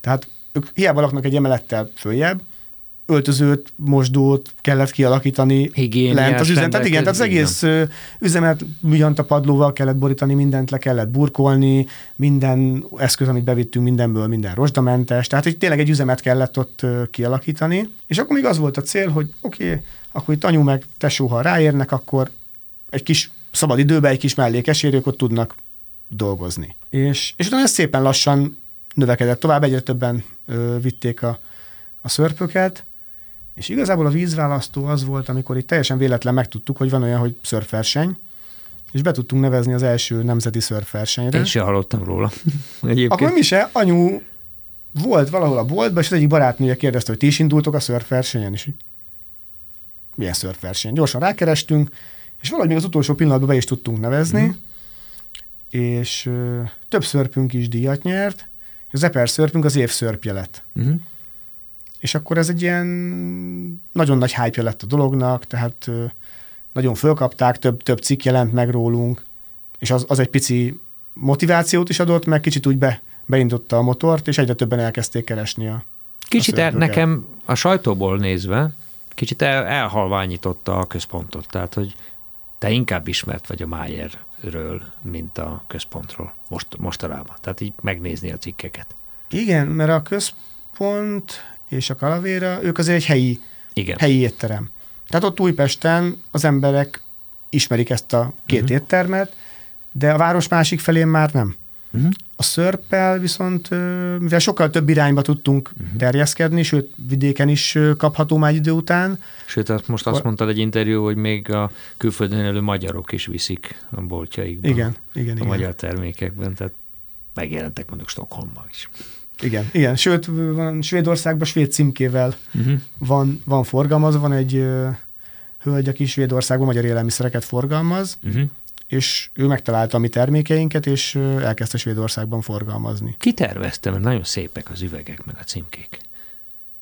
S2: Tehát ők hiába laknak egy emelettel följebb, öltözőt, mosdót kellett kialakítani
S1: Higiéniás
S2: lent az üzem. Tehát igen, tehát az egész ö, üzemet műanyta padlóval kellett borítani, mindent le kellett burkolni, minden eszköz, amit bevittünk, mindenből minden rozsdamentes. Tehát hogy tényleg egy üzemet kellett ott kialakítani. És akkor még az volt a cél, hogy oké, okay, akkor itt anyu meg tesó, ha ráérnek, akkor egy kis szabad időben egy kis mellékesérők ott tudnak dolgozni. És, és utána ez szépen lassan növekedett tovább, egyre többen ö, vitték a, a szörpöket, és igazából a vízválasztó az volt, amikor itt teljesen véletlen megtudtuk, hogy van olyan, hogy szörfverseny, és be tudtunk nevezni az első nemzeti szörfversenyre.
S1: Én sem hallottam róla. Egyébként.
S2: Akkor mi se, anyu volt valahol a boltban, és az egyik barátnője kérdezte, hogy ti is indultok a szörfversenyen, és így, milyen szörfverseny? Gyorsan rákerestünk, és valahogy még az utolsó pillanatban be is tudtunk nevezni, mm. és ö, több szörpünk is díjat nyert, az Eper szörpünk az év szörpje lett.
S1: Uh-huh.
S2: És akkor ez egy ilyen nagyon nagy hype lett a dolognak, tehát nagyon fölkapták, több, több cikk jelent meg rólunk, és az, az egy pici motivációt is adott, meg kicsit úgy be, beindította a motort, és egyre többen elkezdték keresni a
S1: Kicsit
S2: a
S1: el, nekem a sajtóból nézve, kicsit el, elhalványította a központot, tehát hogy te inkább ismert vagy a Mayerről, mint a központról most, mostanában. Tehát így megnézni a cikkeket.
S2: Igen, mert a központ és a Kalavéra, ők azért egy helyi,
S1: Igen.
S2: helyi étterem. Tehát ott Újpesten az emberek ismerik ezt a két uh-huh. éttermet, de a város másik felén már nem.
S1: Uh-huh.
S2: A szörppel viszont, mivel sokkal több irányba tudtunk uh-huh. terjeszkedni, sőt vidéken is kapható már egy idő után,
S1: Sőt, azt most azt mondtad egy interjú, hogy még a külföldön élő magyarok is viszik a boltjaikban.
S2: igen, igen,
S1: A
S2: igen.
S1: magyar termékekben, tehát megjelentek mondjuk Stockholmban is.
S2: Igen, igen. Sőt, van Svédországban svéd címkével
S1: Uh-huh.
S2: van, van forgalmaz, van egy ö, hölgy, aki Svédországban magyar élelmiszereket forgalmaz,
S1: Uh-huh.
S2: és ő megtalálta a mi termékeinket, és ö, elkezdte Svédországban forgalmazni.
S1: Ki tervezte, mert nagyon szépek az üvegek, meg a címkék.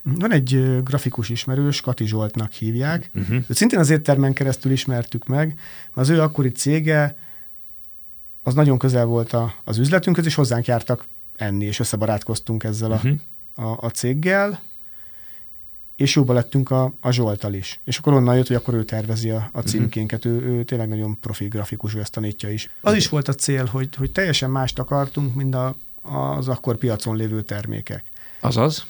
S2: Van egy ö, grafikus ismerős, Kati Zsoltnak hívják,
S1: Uh-huh.
S2: Őt szintén az éttermen keresztül ismertük meg, mert az ő akkori cége az nagyon közel volt a, az üzletünkhöz, és hozzánk jártak enni, és összebarátkoztunk ezzel a,
S1: Uh-huh.
S2: a, a céggel, és jóba lettünk a, a Zsoltal is. És akkor onnan jött, hogy akkor ő tervezi a, a címkénket, ő, ő tényleg nagyon profi grafikus, ő ezt tanítja is. Az is volt a cél, hogy, hogy teljesen mást akartunk, mint a, az akkor piacon lévő termékek.
S1: Azaz?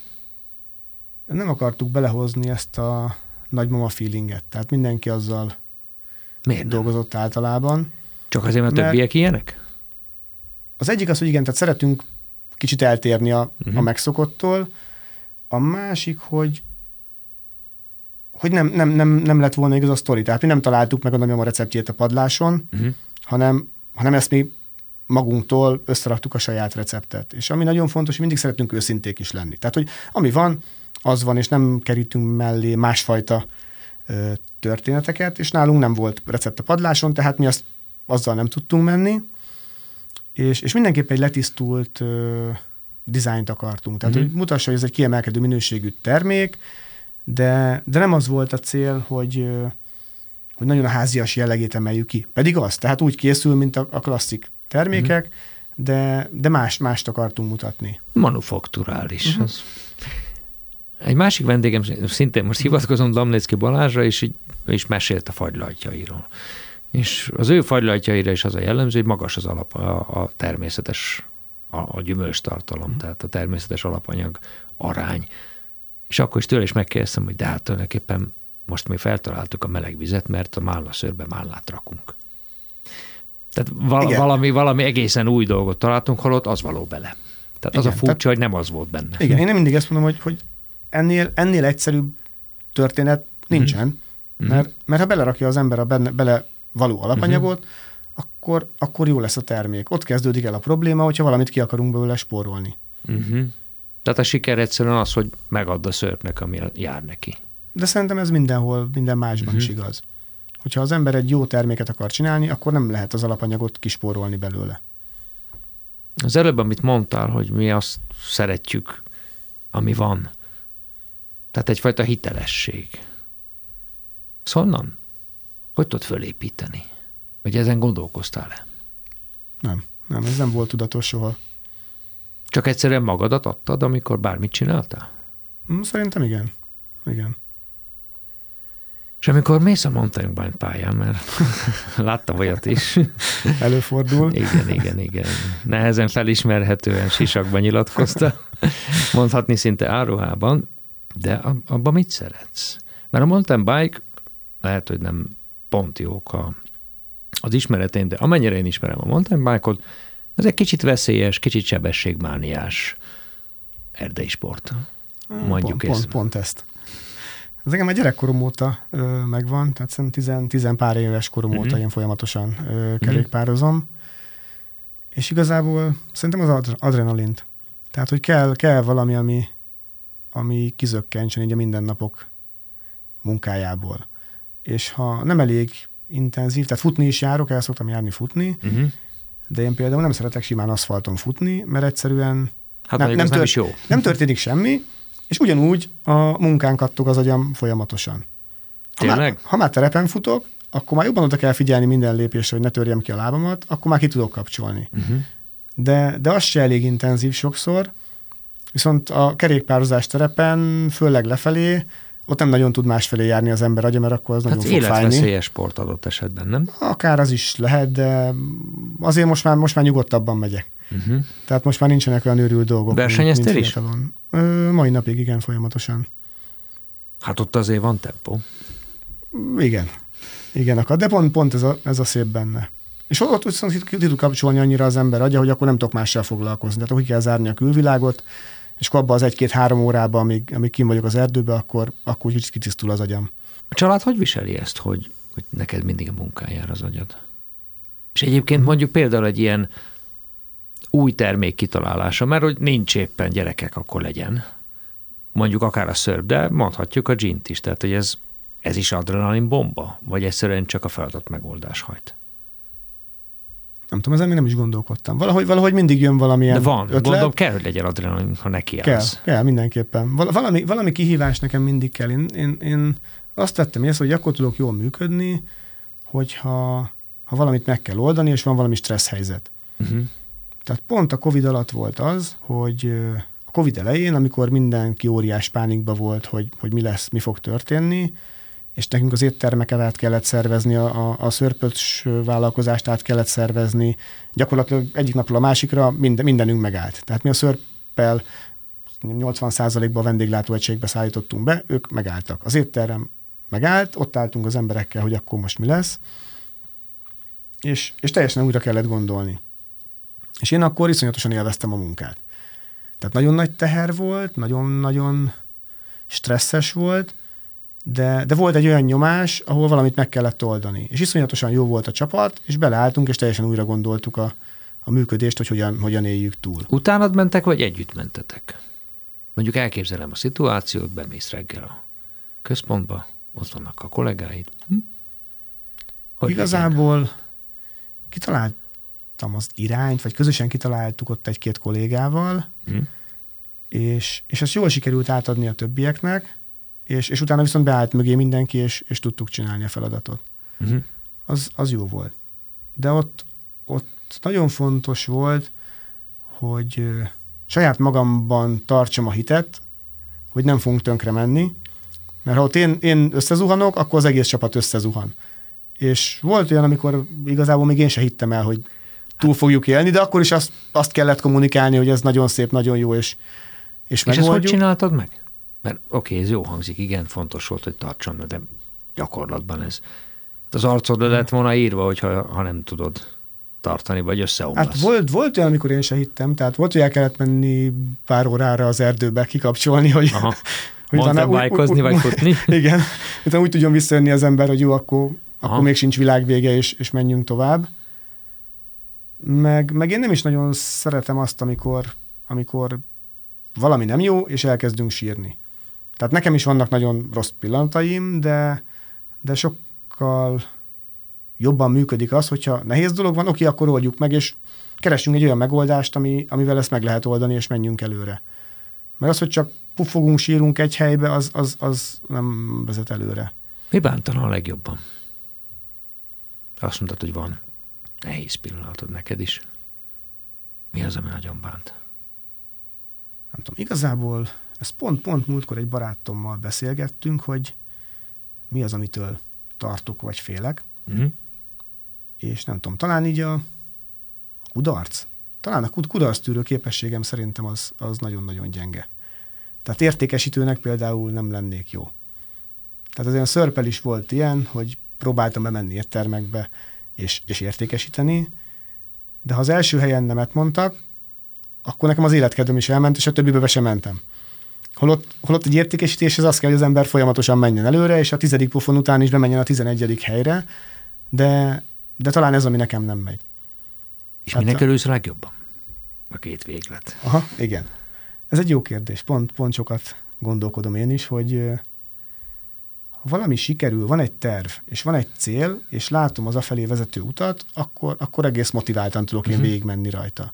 S2: Nem akartuk belehozni ezt a nagymama feelinget, tehát mindenki azzal
S1: Miért nem?
S2: dolgozott általában.
S1: Csak azért, mert,
S2: Mert-
S1: többiek ilyenek?
S2: Az egyik az, hogy igen, tehát szeretünk kicsit eltérni a,
S1: Mhm.
S2: uh-huh. a megszokottól. A másik, hogy hogy nem, nem, nem, nem lett volna igaz a sztori. Tehát mi nem találtuk meg a nagymama receptjét a padláson,
S1: Uh-huh.
S2: hanem, hanem ezt mi magunktól összeraktuk a saját receptet. És ami nagyon fontos, hogy mindig szeretünk őszinték is lenni. Tehát, hogy ami van, az van, és nem kerítünk mellé másfajta ö, történeteket, és nálunk nem volt recept a padláson, tehát mi azt, azzal nem tudtunk menni, és, és mindenképp egy letisztult ö, dizájnt akartunk. Tehát,
S1: Mhm.
S2: hogy mutassa, hogy ez egy kiemelkedő minőségű termék, de, de nem az volt a cél, hogy, ö, hogy nagyon a házias jellegét emeljük ki. Pedig az, tehát úgy készül, mint a, a klasszik termékek,
S1: Mhm.
S2: de, de más, mást akartunk mutatni.
S1: Manufakturális.
S2: Mhm.
S1: Uh-huh. Az. Egy másik vendégem, szintén most hivatkozom Damlecki Balázsra, és is mesélt a fagylajtjairól. És az ő fagylajtjaira is az a jellemző, hogy magas az alap, a, a természetes, a, a gyümölcs tartalom, tehát a természetes alapanyag arány. És akkor is tőle is megkérdeztem, hogy de hát tulajdonképpen most mi feltaláltuk a meleg vizet, mert a málnaszőrbe mállát rakunk. Tehát val-
S2: Igen.
S1: valami, valami egészen új dolgot találtunk, holott az való bele. Tehát az
S2: Igen,
S1: a furcsa,
S2: tehát-
S1: hogy nem az volt benne.
S2: Igen, én mindig ezt mondom, hogy, hogy ennél, ennél egyszerűbb történet nincsen,
S1: Mhm.
S2: mert, mert ha belerakja az ember a benne, bele való alapanyagot,
S1: Mhm.
S2: akkor, akkor jó lesz a termék. Ott kezdődik el a probléma, hogyha valamit ki akarunk belőle spórolni.
S1: Uh-huh. Tehát a siker egyszerűen az, hogy megad a szörpnek, ami jár neki.
S2: De szerintem ez mindenhol, minden másban
S1: Mhm.
S2: uh-huh. is igaz. Hogyha az ember egy jó terméket akar csinálni, akkor nem lehet az alapanyagot kispórolni belőle.
S1: Az előbb, amit mondtál, hogy mi azt szeretjük, ami van. Tehát egyfajta hitelesség. Ez honnan? Hogy tudod fölépíteni? Vagy ezen gondolkoztál-e?
S2: Nem, nem, ez nem volt tudatos soha.
S1: Csak egyszerűen magadat adtad, amikor bármit csináltál?
S2: Hm, Szerintem igen. Igen.
S1: És amikor mész a mountain bike pályán, mert láttam olyat is.
S2: Előfordul.
S1: Igen, igen, igen. Nehezen felismerhetően sisakban nyilatkozta, mondhatni szinte áruhában, de ab- abban mit szeretsz? Mert a mountain bike lehet, hogy nem pont jók a, az ismeretén, de amennyire én ismerem a mountain bike-ot, az egy kicsit veszélyes, kicsit sebességmániás erdei sport. Mondjuk
S2: pont,
S1: ezt.
S2: pont, pont ezt. Ez nekem a gyerekkorom óta ö, megvan, tehát szerintem tizen, tizen pár éves korom
S1: Mhm.
S2: óta én folyamatosan ö, kerékpározom, és igazából szerintem az adre- adrenalint. Tehát, hogy kell, kell valami, ami, ami kizökkentsen így a mindennapok munkájából. És ha nem elég intenzív, tehát futni is járok, el szoktam járni futni,
S1: Uh-huh.
S2: de én például nem szeretek simán aszfalton futni, mert egyszerűen
S1: Hát
S2: Nem-
S1: nem,
S2: nem
S1: nem,
S2: tört-
S1: is jó.
S2: nem történik semmi, és ugyanúgy a munkán kattog az agyam folyamatosan. Ha már, ha már terepen futok, akkor már jobban oda kell figyelni minden lépésre, hogy ne törjem ki a lábamat, akkor már ki tudok kapcsolni.
S1: Uh-huh.
S2: de, de az se elég intenzív sokszor, viszont a kerékpározás terepen, főleg lefelé, ott nem nagyon tud másfelé járni az ember agya, mert akkor az hát nagyon fog fájni.
S1: életveszélyes sport adott esetben, nem?
S2: Akár az is lehet, de azért most már, most már nyugodtabban megyek. Uh-huh. Tehát most már nincsenek olyan őrült dolgok.
S1: Versenyeztél is?
S2: Ö, mai napig igen, folyamatosan.
S1: Hát ott azért van tempó.
S2: Igen. Igen, akar. De pont, pont ez, a, ez a szép benne. És ott viszont ki tud kapcsolni annyira az ember agya, hogy akkor nem tudok mással foglalkozni. Tehát úgy kell zárni a külvilágot, és akkor abban az egy-két-három órában, amíg, amíg kim vagyok az erdőbe, akkor, akkor kicsit kitisztul az agyam.
S1: A család hogy viseli ezt, hogy, hogy neked mindig a munkán jár az agyad? És egyébként mondjuk például egy ilyen új termék kitalálása, mert hogy nincs éppen gyerekek, akkor legyen. Mondjuk akár a szörp, de mondhatjuk a gint is. Tehát, hogy ez, ez is adrenalin bomba? Vagy egyszerűen csak a feladat megoldás hajt?
S2: Nem tudom, ezen még nem is gondolkodtam. Valahogy, valahogy mindig jön valamilyen
S1: De van,
S2: ötlet.
S1: gondolom kell, hogy legyen adrenalin, ha neki
S2: Kell, kell, mindenképpen. Val- valami, valami kihívás nekem mindig kell. Én, én, én azt vettem észre, hogy akkor tudok jól működni, hogyha ha valamit meg kell oldani, és van valami stressz helyzet. Uh-huh. Tehát pont a Covid alatt volt az, hogy a Covid elején, amikor mindenki óriás pánikba volt, hogy, hogy mi lesz, mi fog történni, és nekünk az éttermeket át kellett szervezni, a, a szörpöcs vállalkozást át kellett szervezni. Gyakorlatilag egyik napról a másikra minden, mindenünk megállt. Tehát mi a szörppel 80%-ban vendéglátóegységbe szállítottunk be, ők megálltak. Az étterem megállt, ott álltunk az emberekkel, hogy akkor most mi lesz, és, és teljesen újra kellett gondolni. És én akkor iszonyatosan élveztem a munkát. Tehát nagyon nagy teher volt, nagyon-nagyon stresszes volt, de, de volt egy olyan nyomás, ahol valamit meg kellett oldani. És iszonyatosan jó volt a csapat, és beleálltunk, és teljesen újra gondoltuk a, a működést, hogy hogyan, hogyan éljük túl.
S1: Utánad mentek, vagy együtt mentetek? Mondjuk elképzelem a szituációt, bemész reggel a központba, ott vannak a kollégáid. Hm?
S2: Hogy Igazából legyen? kitaláltam az irányt, vagy közösen kitaláltuk ott egy-két kollégával, hm? és, és ezt jól sikerült átadni a többieknek, és, és utána viszont beállt mögé mindenki, és, és tudtuk csinálni a feladatot. Uh-huh. Az, az jó volt. De ott, ott nagyon fontos volt, hogy saját magamban tartsam a hitet, hogy nem fogunk tönkre menni, mert ha ott én, én összezuhanok, akkor az egész csapat összezuhan. És volt olyan, amikor igazából még én se hittem el, hogy túl fogjuk élni, de akkor is azt, azt kellett kommunikálni, hogy ez nagyon szép, nagyon jó, és,
S1: és, és ezt hogy csináltad meg? Mert oké, okay, ez jó hangzik, igen, fontos volt, hogy tartson, de gyakorlatban ez. Az arcodra lett volna írva, hogyha ha nem tudod tartani, vagy összeomlasz.
S2: Hát volt, volt olyan, amikor én se hittem, tehát volt, hogy el kellett menni pár órára az erdőbe kikapcsolni, hogy,
S1: Aha. hogy Mondtam bájkozni, vagy futni?
S2: Igen, utána úgy tudjon visszajönni az ember, hogy jó, akkor, akkor még sincs világvége, és, és menjünk tovább. Meg, meg én nem is nagyon szeretem azt, amikor, amikor valami nem jó, és elkezdünk sírni. Tehát nekem is vannak nagyon rossz pillanataim, de, de sokkal jobban működik az, hogyha nehéz dolog van, oké, akkor oldjuk meg, és keressünk egy olyan megoldást, ami, amivel ezt meg lehet oldani, és menjünk előre. Mert az, hogy csak puffogunk, sírunk egy helybe, az, az, az nem vezet előre.
S1: Mi bántana a legjobban? Azt mondtad, hogy van nehéz pillanatod neked is. Mi az, ami nagyon bánt?
S2: Nem tudom, igazából ezt pont-pont múltkor egy barátommal beszélgettünk, hogy mi az, amitől tartok vagy félek. Mm. És nem tudom, talán így a kudarc. Talán a kudarctűrő képességem szerintem az, az nagyon-nagyon gyenge. Tehát értékesítőnek például nem lennék jó. Tehát az olyan szörpel is volt ilyen, hogy próbáltam bemenni éttermekbe és, és értékesíteni, de ha az első helyen nemet mondtak, akkor nekem az életkedvem is elment, és a többibe be sem mentem. Holott, holott egy értékesítéshez az kell, hogy az ember folyamatosan menjen előre, és a tizedik pofon után is bemenjen a tizenegyedik helyre, de, de talán ez, ami nekem nem megy.
S1: És hát minek örülsz a legjobban? A két véglet.
S2: Aha, igen. Ez egy jó kérdés. Pont, pont sokat gondolkodom én is, hogy ha valami sikerül, van egy terv, és van egy cél, és látom az afelé vezető utat, akkor, akkor egész motiváltan tudok én uh-huh. végigmenni rajta.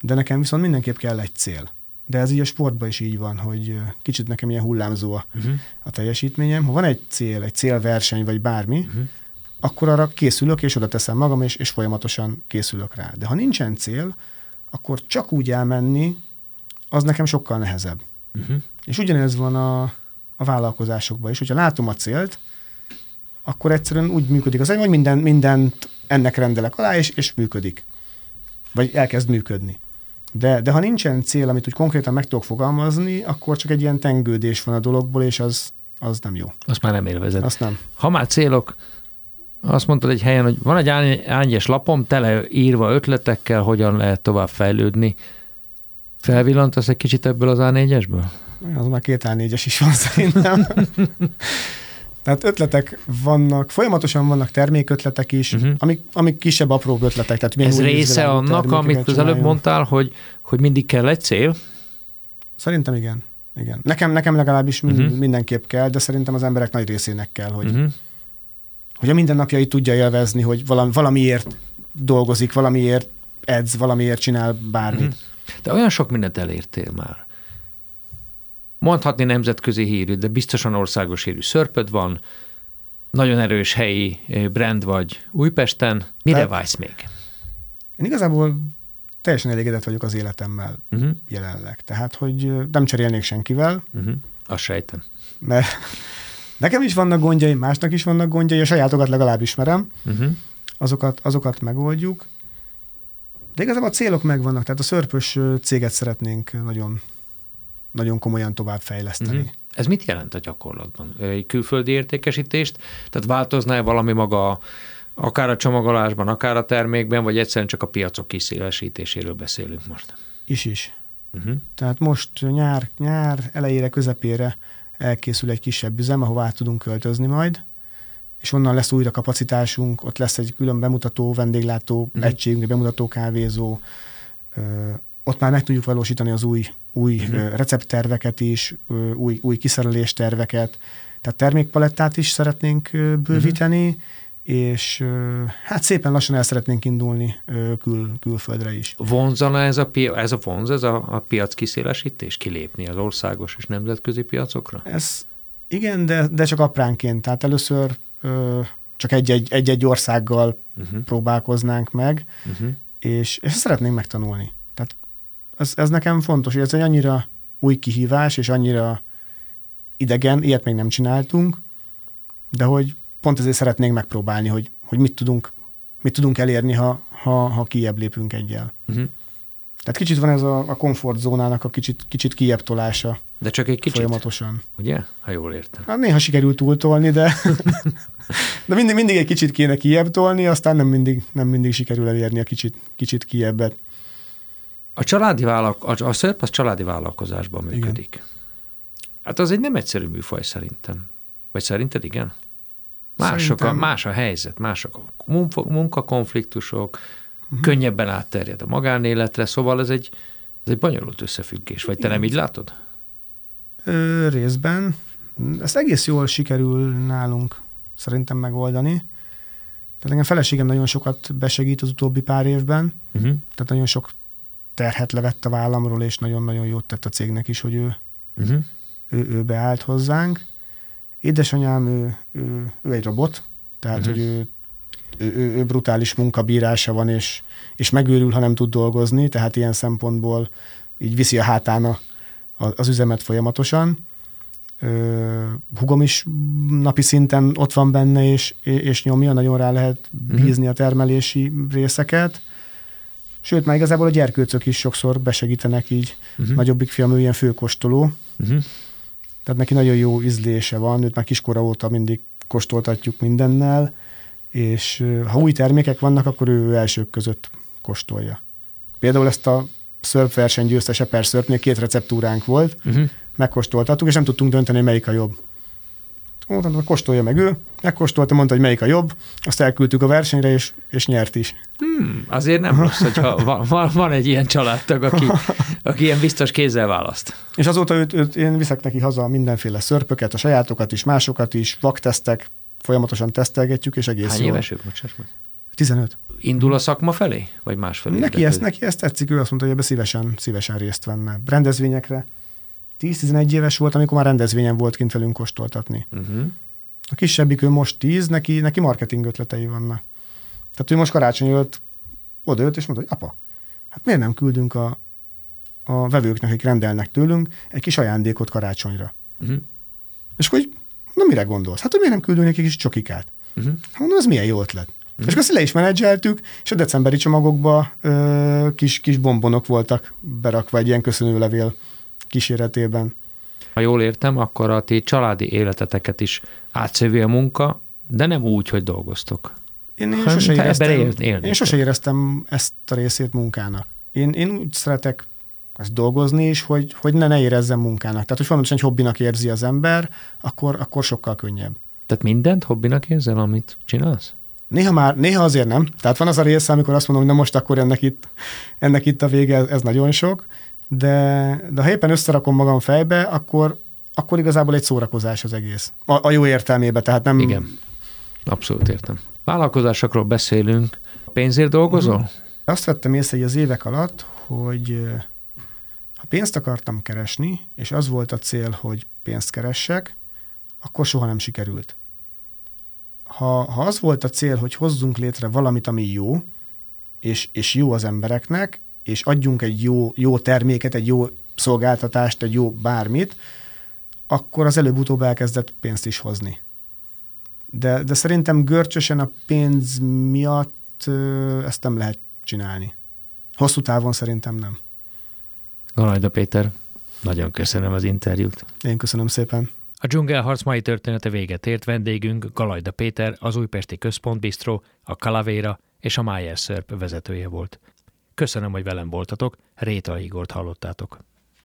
S2: De nekem viszont mindenképp kell egy cél. De ez így a sportban is így van, hogy kicsit nekem ilyen hullámzó a, uh-huh. a teljesítményem. Ha van egy cél, egy célverseny, vagy bármi, uh-huh. akkor arra készülök, és oda teszem magam, és, és folyamatosan készülök rá. De ha nincsen cél, akkor csak úgy elmenni, az nekem sokkal nehezebb. Uh-huh. És ugyanez van a, a vállalkozásokban is. Hogyha látom a célt, akkor egyszerűen úgy működik az, hogy minden, mindent ennek rendelek alá, és, és működik. Vagy elkezd működni. De, de ha nincsen cél, amit úgy konkrétan meg tudok fogalmazni, akkor csak egy ilyen tengődés van a dologból, és az, az nem jó.
S1: Azt már nem élvezed.
S2: Azt nem.
S1: Ha már célok, azt mondtad egy helyen, hogy van egy ányes lapom, tele írva ötletekkel, hogyan lehet tovább fejlődni. Felvillantasz egy kicsit ebből az A4-esből?
S2: Az már két A4-es is van szerintem. Tehát ötletek vannak, folyamatosan vannak termékötletek is, uh-huh. amik, amik kisebb, apró ötletek. Tehát
S1: Ez része annak, amit az előbb mondtál, hogy, hogy mindig kell egy cél?
S2: Szerintem igen. igen. Nekem, nekem legalábbis uh-huh. mindenképp kell, de szerintem az emberek nagy részének kell, hogy, uh-huh. hogy a mindennapjait tudja élvezni, hogy valami, valamiért dolgozik, valamiért edz, valamiért csinál bármit. Uh-huh.
S1: De olyan sok mindent elértél már mondhatni nemzetközi hírű, de biztosan országos hírű szörpöd van, nagyon erős helyi eh, brand vagy Újpesten. Mire Tehát, vágysz még?
S2: Én igazából teljesen elégedett vagyok az életemmel uh-huh. jelenleg. Tehát, hogy nem cserélnék senkivel. Uh-huh.
S1: Azt sejtem.
S2: Mert nekem is vannak gondjai, másnak is vannak gondjai, a sajátokat legalább ismerem. Uh-huh. Azokat, azokat megoldjuk. De igazából a célok megvannak, tehát a szörpös céget szeretnénk nagyon nagyon komolyan továbbfejleszteni. Uh-huh.
S1: Ez mit jelent a gyakorlatban? Egy külföldi értékesítést? Tehát változna-e valami maga akár a csomagolásban, akár a termékben, vagy egyszerűen csak a piacok kiszélesítéséről beszélünk most?
S2: Is is. Uh-huh. Tehát most nyár, nyár elejére, közepére elkészül egy kisebb üzem, ahová tudunk költözni majd, és onnan lesz újra kapacitásunk, ott lesz egy külön bemutató, vendéglátó uh-huh. egységünk, bemutató kávézó, ott már meg tudjuk valósítani az új, új uh-huh. receptterveket is, új, új kiszerelés terveket, tehát termékpalettát is szeretnénk bővíteni, uh-huh. és hát szépen lassan el szeretnénk indulni kül, külföldre is.
S1: Vonzana ez a, pi- ez a vonz, ez a, a piac kiszélesítés, kilépni az országos és nemzetközi piacokra?
S2: Ez igen, de, de csak apránként. Tehát először ö, csak egy-egy, egy-egy országgal uh-huh. próbálkoznánk meg, uh-huh. és, és ezt szeretnénk megtanulni ez, ez nekem fontos, hogy ez egy annyira új kihívás, és annyira idegen, ilyet még nem csináltunk, de hogy pont ezért szeretnénk megpróbálni, hogy, hogy mit, tudunk, mit tudunk elérni, ha, ha, ha kijebb lépünk egyel. Uh-huh. Tehát kicsit van ez a, a komfortzónának a kicsit, kicsit kijebb tolása.
S1: De csak egy kicsit?
S2: Folyamatosan.
S1: Ugye? Ha jól értem.
S2: Hát néha sikerült túltolni, de, de mindig, mindig egy kicsit kéne kijebb tolni, aztán nem mindig, nem mindig sikerül elérni a kicsit, kicsit kijebbet.
S1: A családi vállalk, a, a szörp az családi vállalkozásban működik. Igen. Hát az egy nem egyszerű műfaj szerintem. Vagy szerinted igen? Mások a, más a helyzet, mások a munkakonfliktusok, uh-huh. könnyebben átterjed a magánéletre, szóval ez egy, ez egy bonyolult összefüggés. Vagy te igen. nem így látod?
S2: Ö, részben. Ezt egész jól sikerül nálunk szerintem megoldani. Tehát engem feleségem nagyon sokat besegít az utóbbi pár évben, uh-huh. tehát nagyon sok terhet levett a vállamról, és nagyon-nagyon jót tett a cégnek is, hogy ő, uh-huh. ő, ő beállt hozzánk. Édesanyám, ő, ő, ő egy robot, tehát uh-huh. hogy ő, ő, ő, ő brutális munkabírása van, és, és megőrül, ha nem tud dolgozni, tehát ilyen szempontból így viszi a hátán a, az üzemet folyamatosan. Ö, hugom is napi szinten ott van benne, és, és nyomja, nagyon rá lehet bízni uh-huh. a termelési részeket. Sőt, már igazából a gyerkőcök is sokszor besegítenek így. Uh-huh. Nagyobbik fiam, ő ilyen főkóstoló. Uh-huh. Tehát neki nagyon jó ízlése van, őt már kiskora óta mindig kóstoltatjuk mindennel, és ha új termékek vannak, akkor ő elsők között kóstolja. Például ezt a szörpverseny győztes Eper szörpnél két receptúránk volt, uh-huh. megkóstoltattuk, és nem tudtunk dönteni, melyik a jobb. Mondtam, hogy kóstolja meg ő, megkóstolta, mondta, hogy melyik a jobb, azt elküldtük a versenyre, és, és nyert is.
S1: Hmm, azért nem rossz, hogyha van, van, van egy ilyen családtag, aki, aki ilyen biztos kézzel választ.
S2: És azóta őt, őt, én viszek neki haza mindenféle szörpöket, a sajátokat is, másokat is, vaktesztek, folyamatosan tesztelgetjük, és egész
S1: Hány
S2: jól.
S1: éves meg?
S2: 15.
S1: Indul a szakma felé, vagy más felé?
S2: Neki ezt, neki ezt tetszik, ő azt mondta, hogy ebbe szívesen, szívesen részt venne. Rendezvényekre 10-11 éves volt, amikor már rendezvényen volt kint velünk kóstoltatni. Uh-huh. A kisebbik, ő most 10, neki, neki marketing ötletei vannak. Tehát ő most karácsony előtt odaült, és mondta, hogy apa, Hát miért nem küldünk a, a vevőknek, akik rendelnek tőlünk, egy kis ajándékot karácsonyra? Uh-huh. És hogy, na mire gondolsz? Hát, hogy miért nem küldünk nekik kis csokikát? Uh-huh. Hát mondom, ez milyen jó ötlet. Uh-huh. És akkor azt le is menedzseltük, és a decemberi csomagokba ö, kis, kis bombonok voltak berakva egy ilyen köszönőlevél kíséretében.
S1: Ha jól értem, akkor a ti családi életeteket is átszövi a munka, de nem úgy, hogy dolgoztok.
S2: Én, én, sose, éreztem, én sose éreztem ezt a részét munkának. Én, én úgy szeretek azt dolgozni is, hogy, hogy ne, ne érezzem munkának. Tehát, hogy fontosan egy hobbinak érzi az ember, akkor, akkor sokkal könnyebb.
S1: Tehát mindent hobbinak érzel, amit csinálsz?
S2: Néha már, néha azért nem. Tehát van az a része, amikor azt mondom, hogy na most akkor ennek itt, ennek itt a vége, ez, ez nagyon sok, de, de ha éppen összerakom magam fejbe, akkor, akkor igazából egy szórakozás az egész. A, a jó értelmébe, tehát nem...
S1: Igen, abszolút értem. Vállalkozásokról beszélünk. Pénzért dolgozol? Mm.
S2: Azt vettem észre hogy az évek alatt, hogy ha pénzt akartam keresni, és az volt a cél, hogy pénzt keressek, akkor soha nem sikerült. Ha, ha az volt a cél, hogy hozzunk létre valamit, ami jó, és, és jó az embereknek, és adjunk egy jó, jó terméket, egy jó szolgáltatást, egy jó bármit, akkor az előbb-utóbb elkezdett pénzt is hozni. De, de szerintem görcsösen a pénz miatt ezt nem lehet csinálni. Hosszú távon szerintem nem.
S1: Galajda Péter, nagyon köszönöm az interjút.
S2: Én köszönöm szépen.
S1: A dzsungelharc mai története véget ért vendégünk Galajda Péter, az Újpesti Központ Bistro, a Kalavéra és a Májer Szörp vezetője volt. Köszönöm, hogy velem voltatok, Réta Igort hallottátok.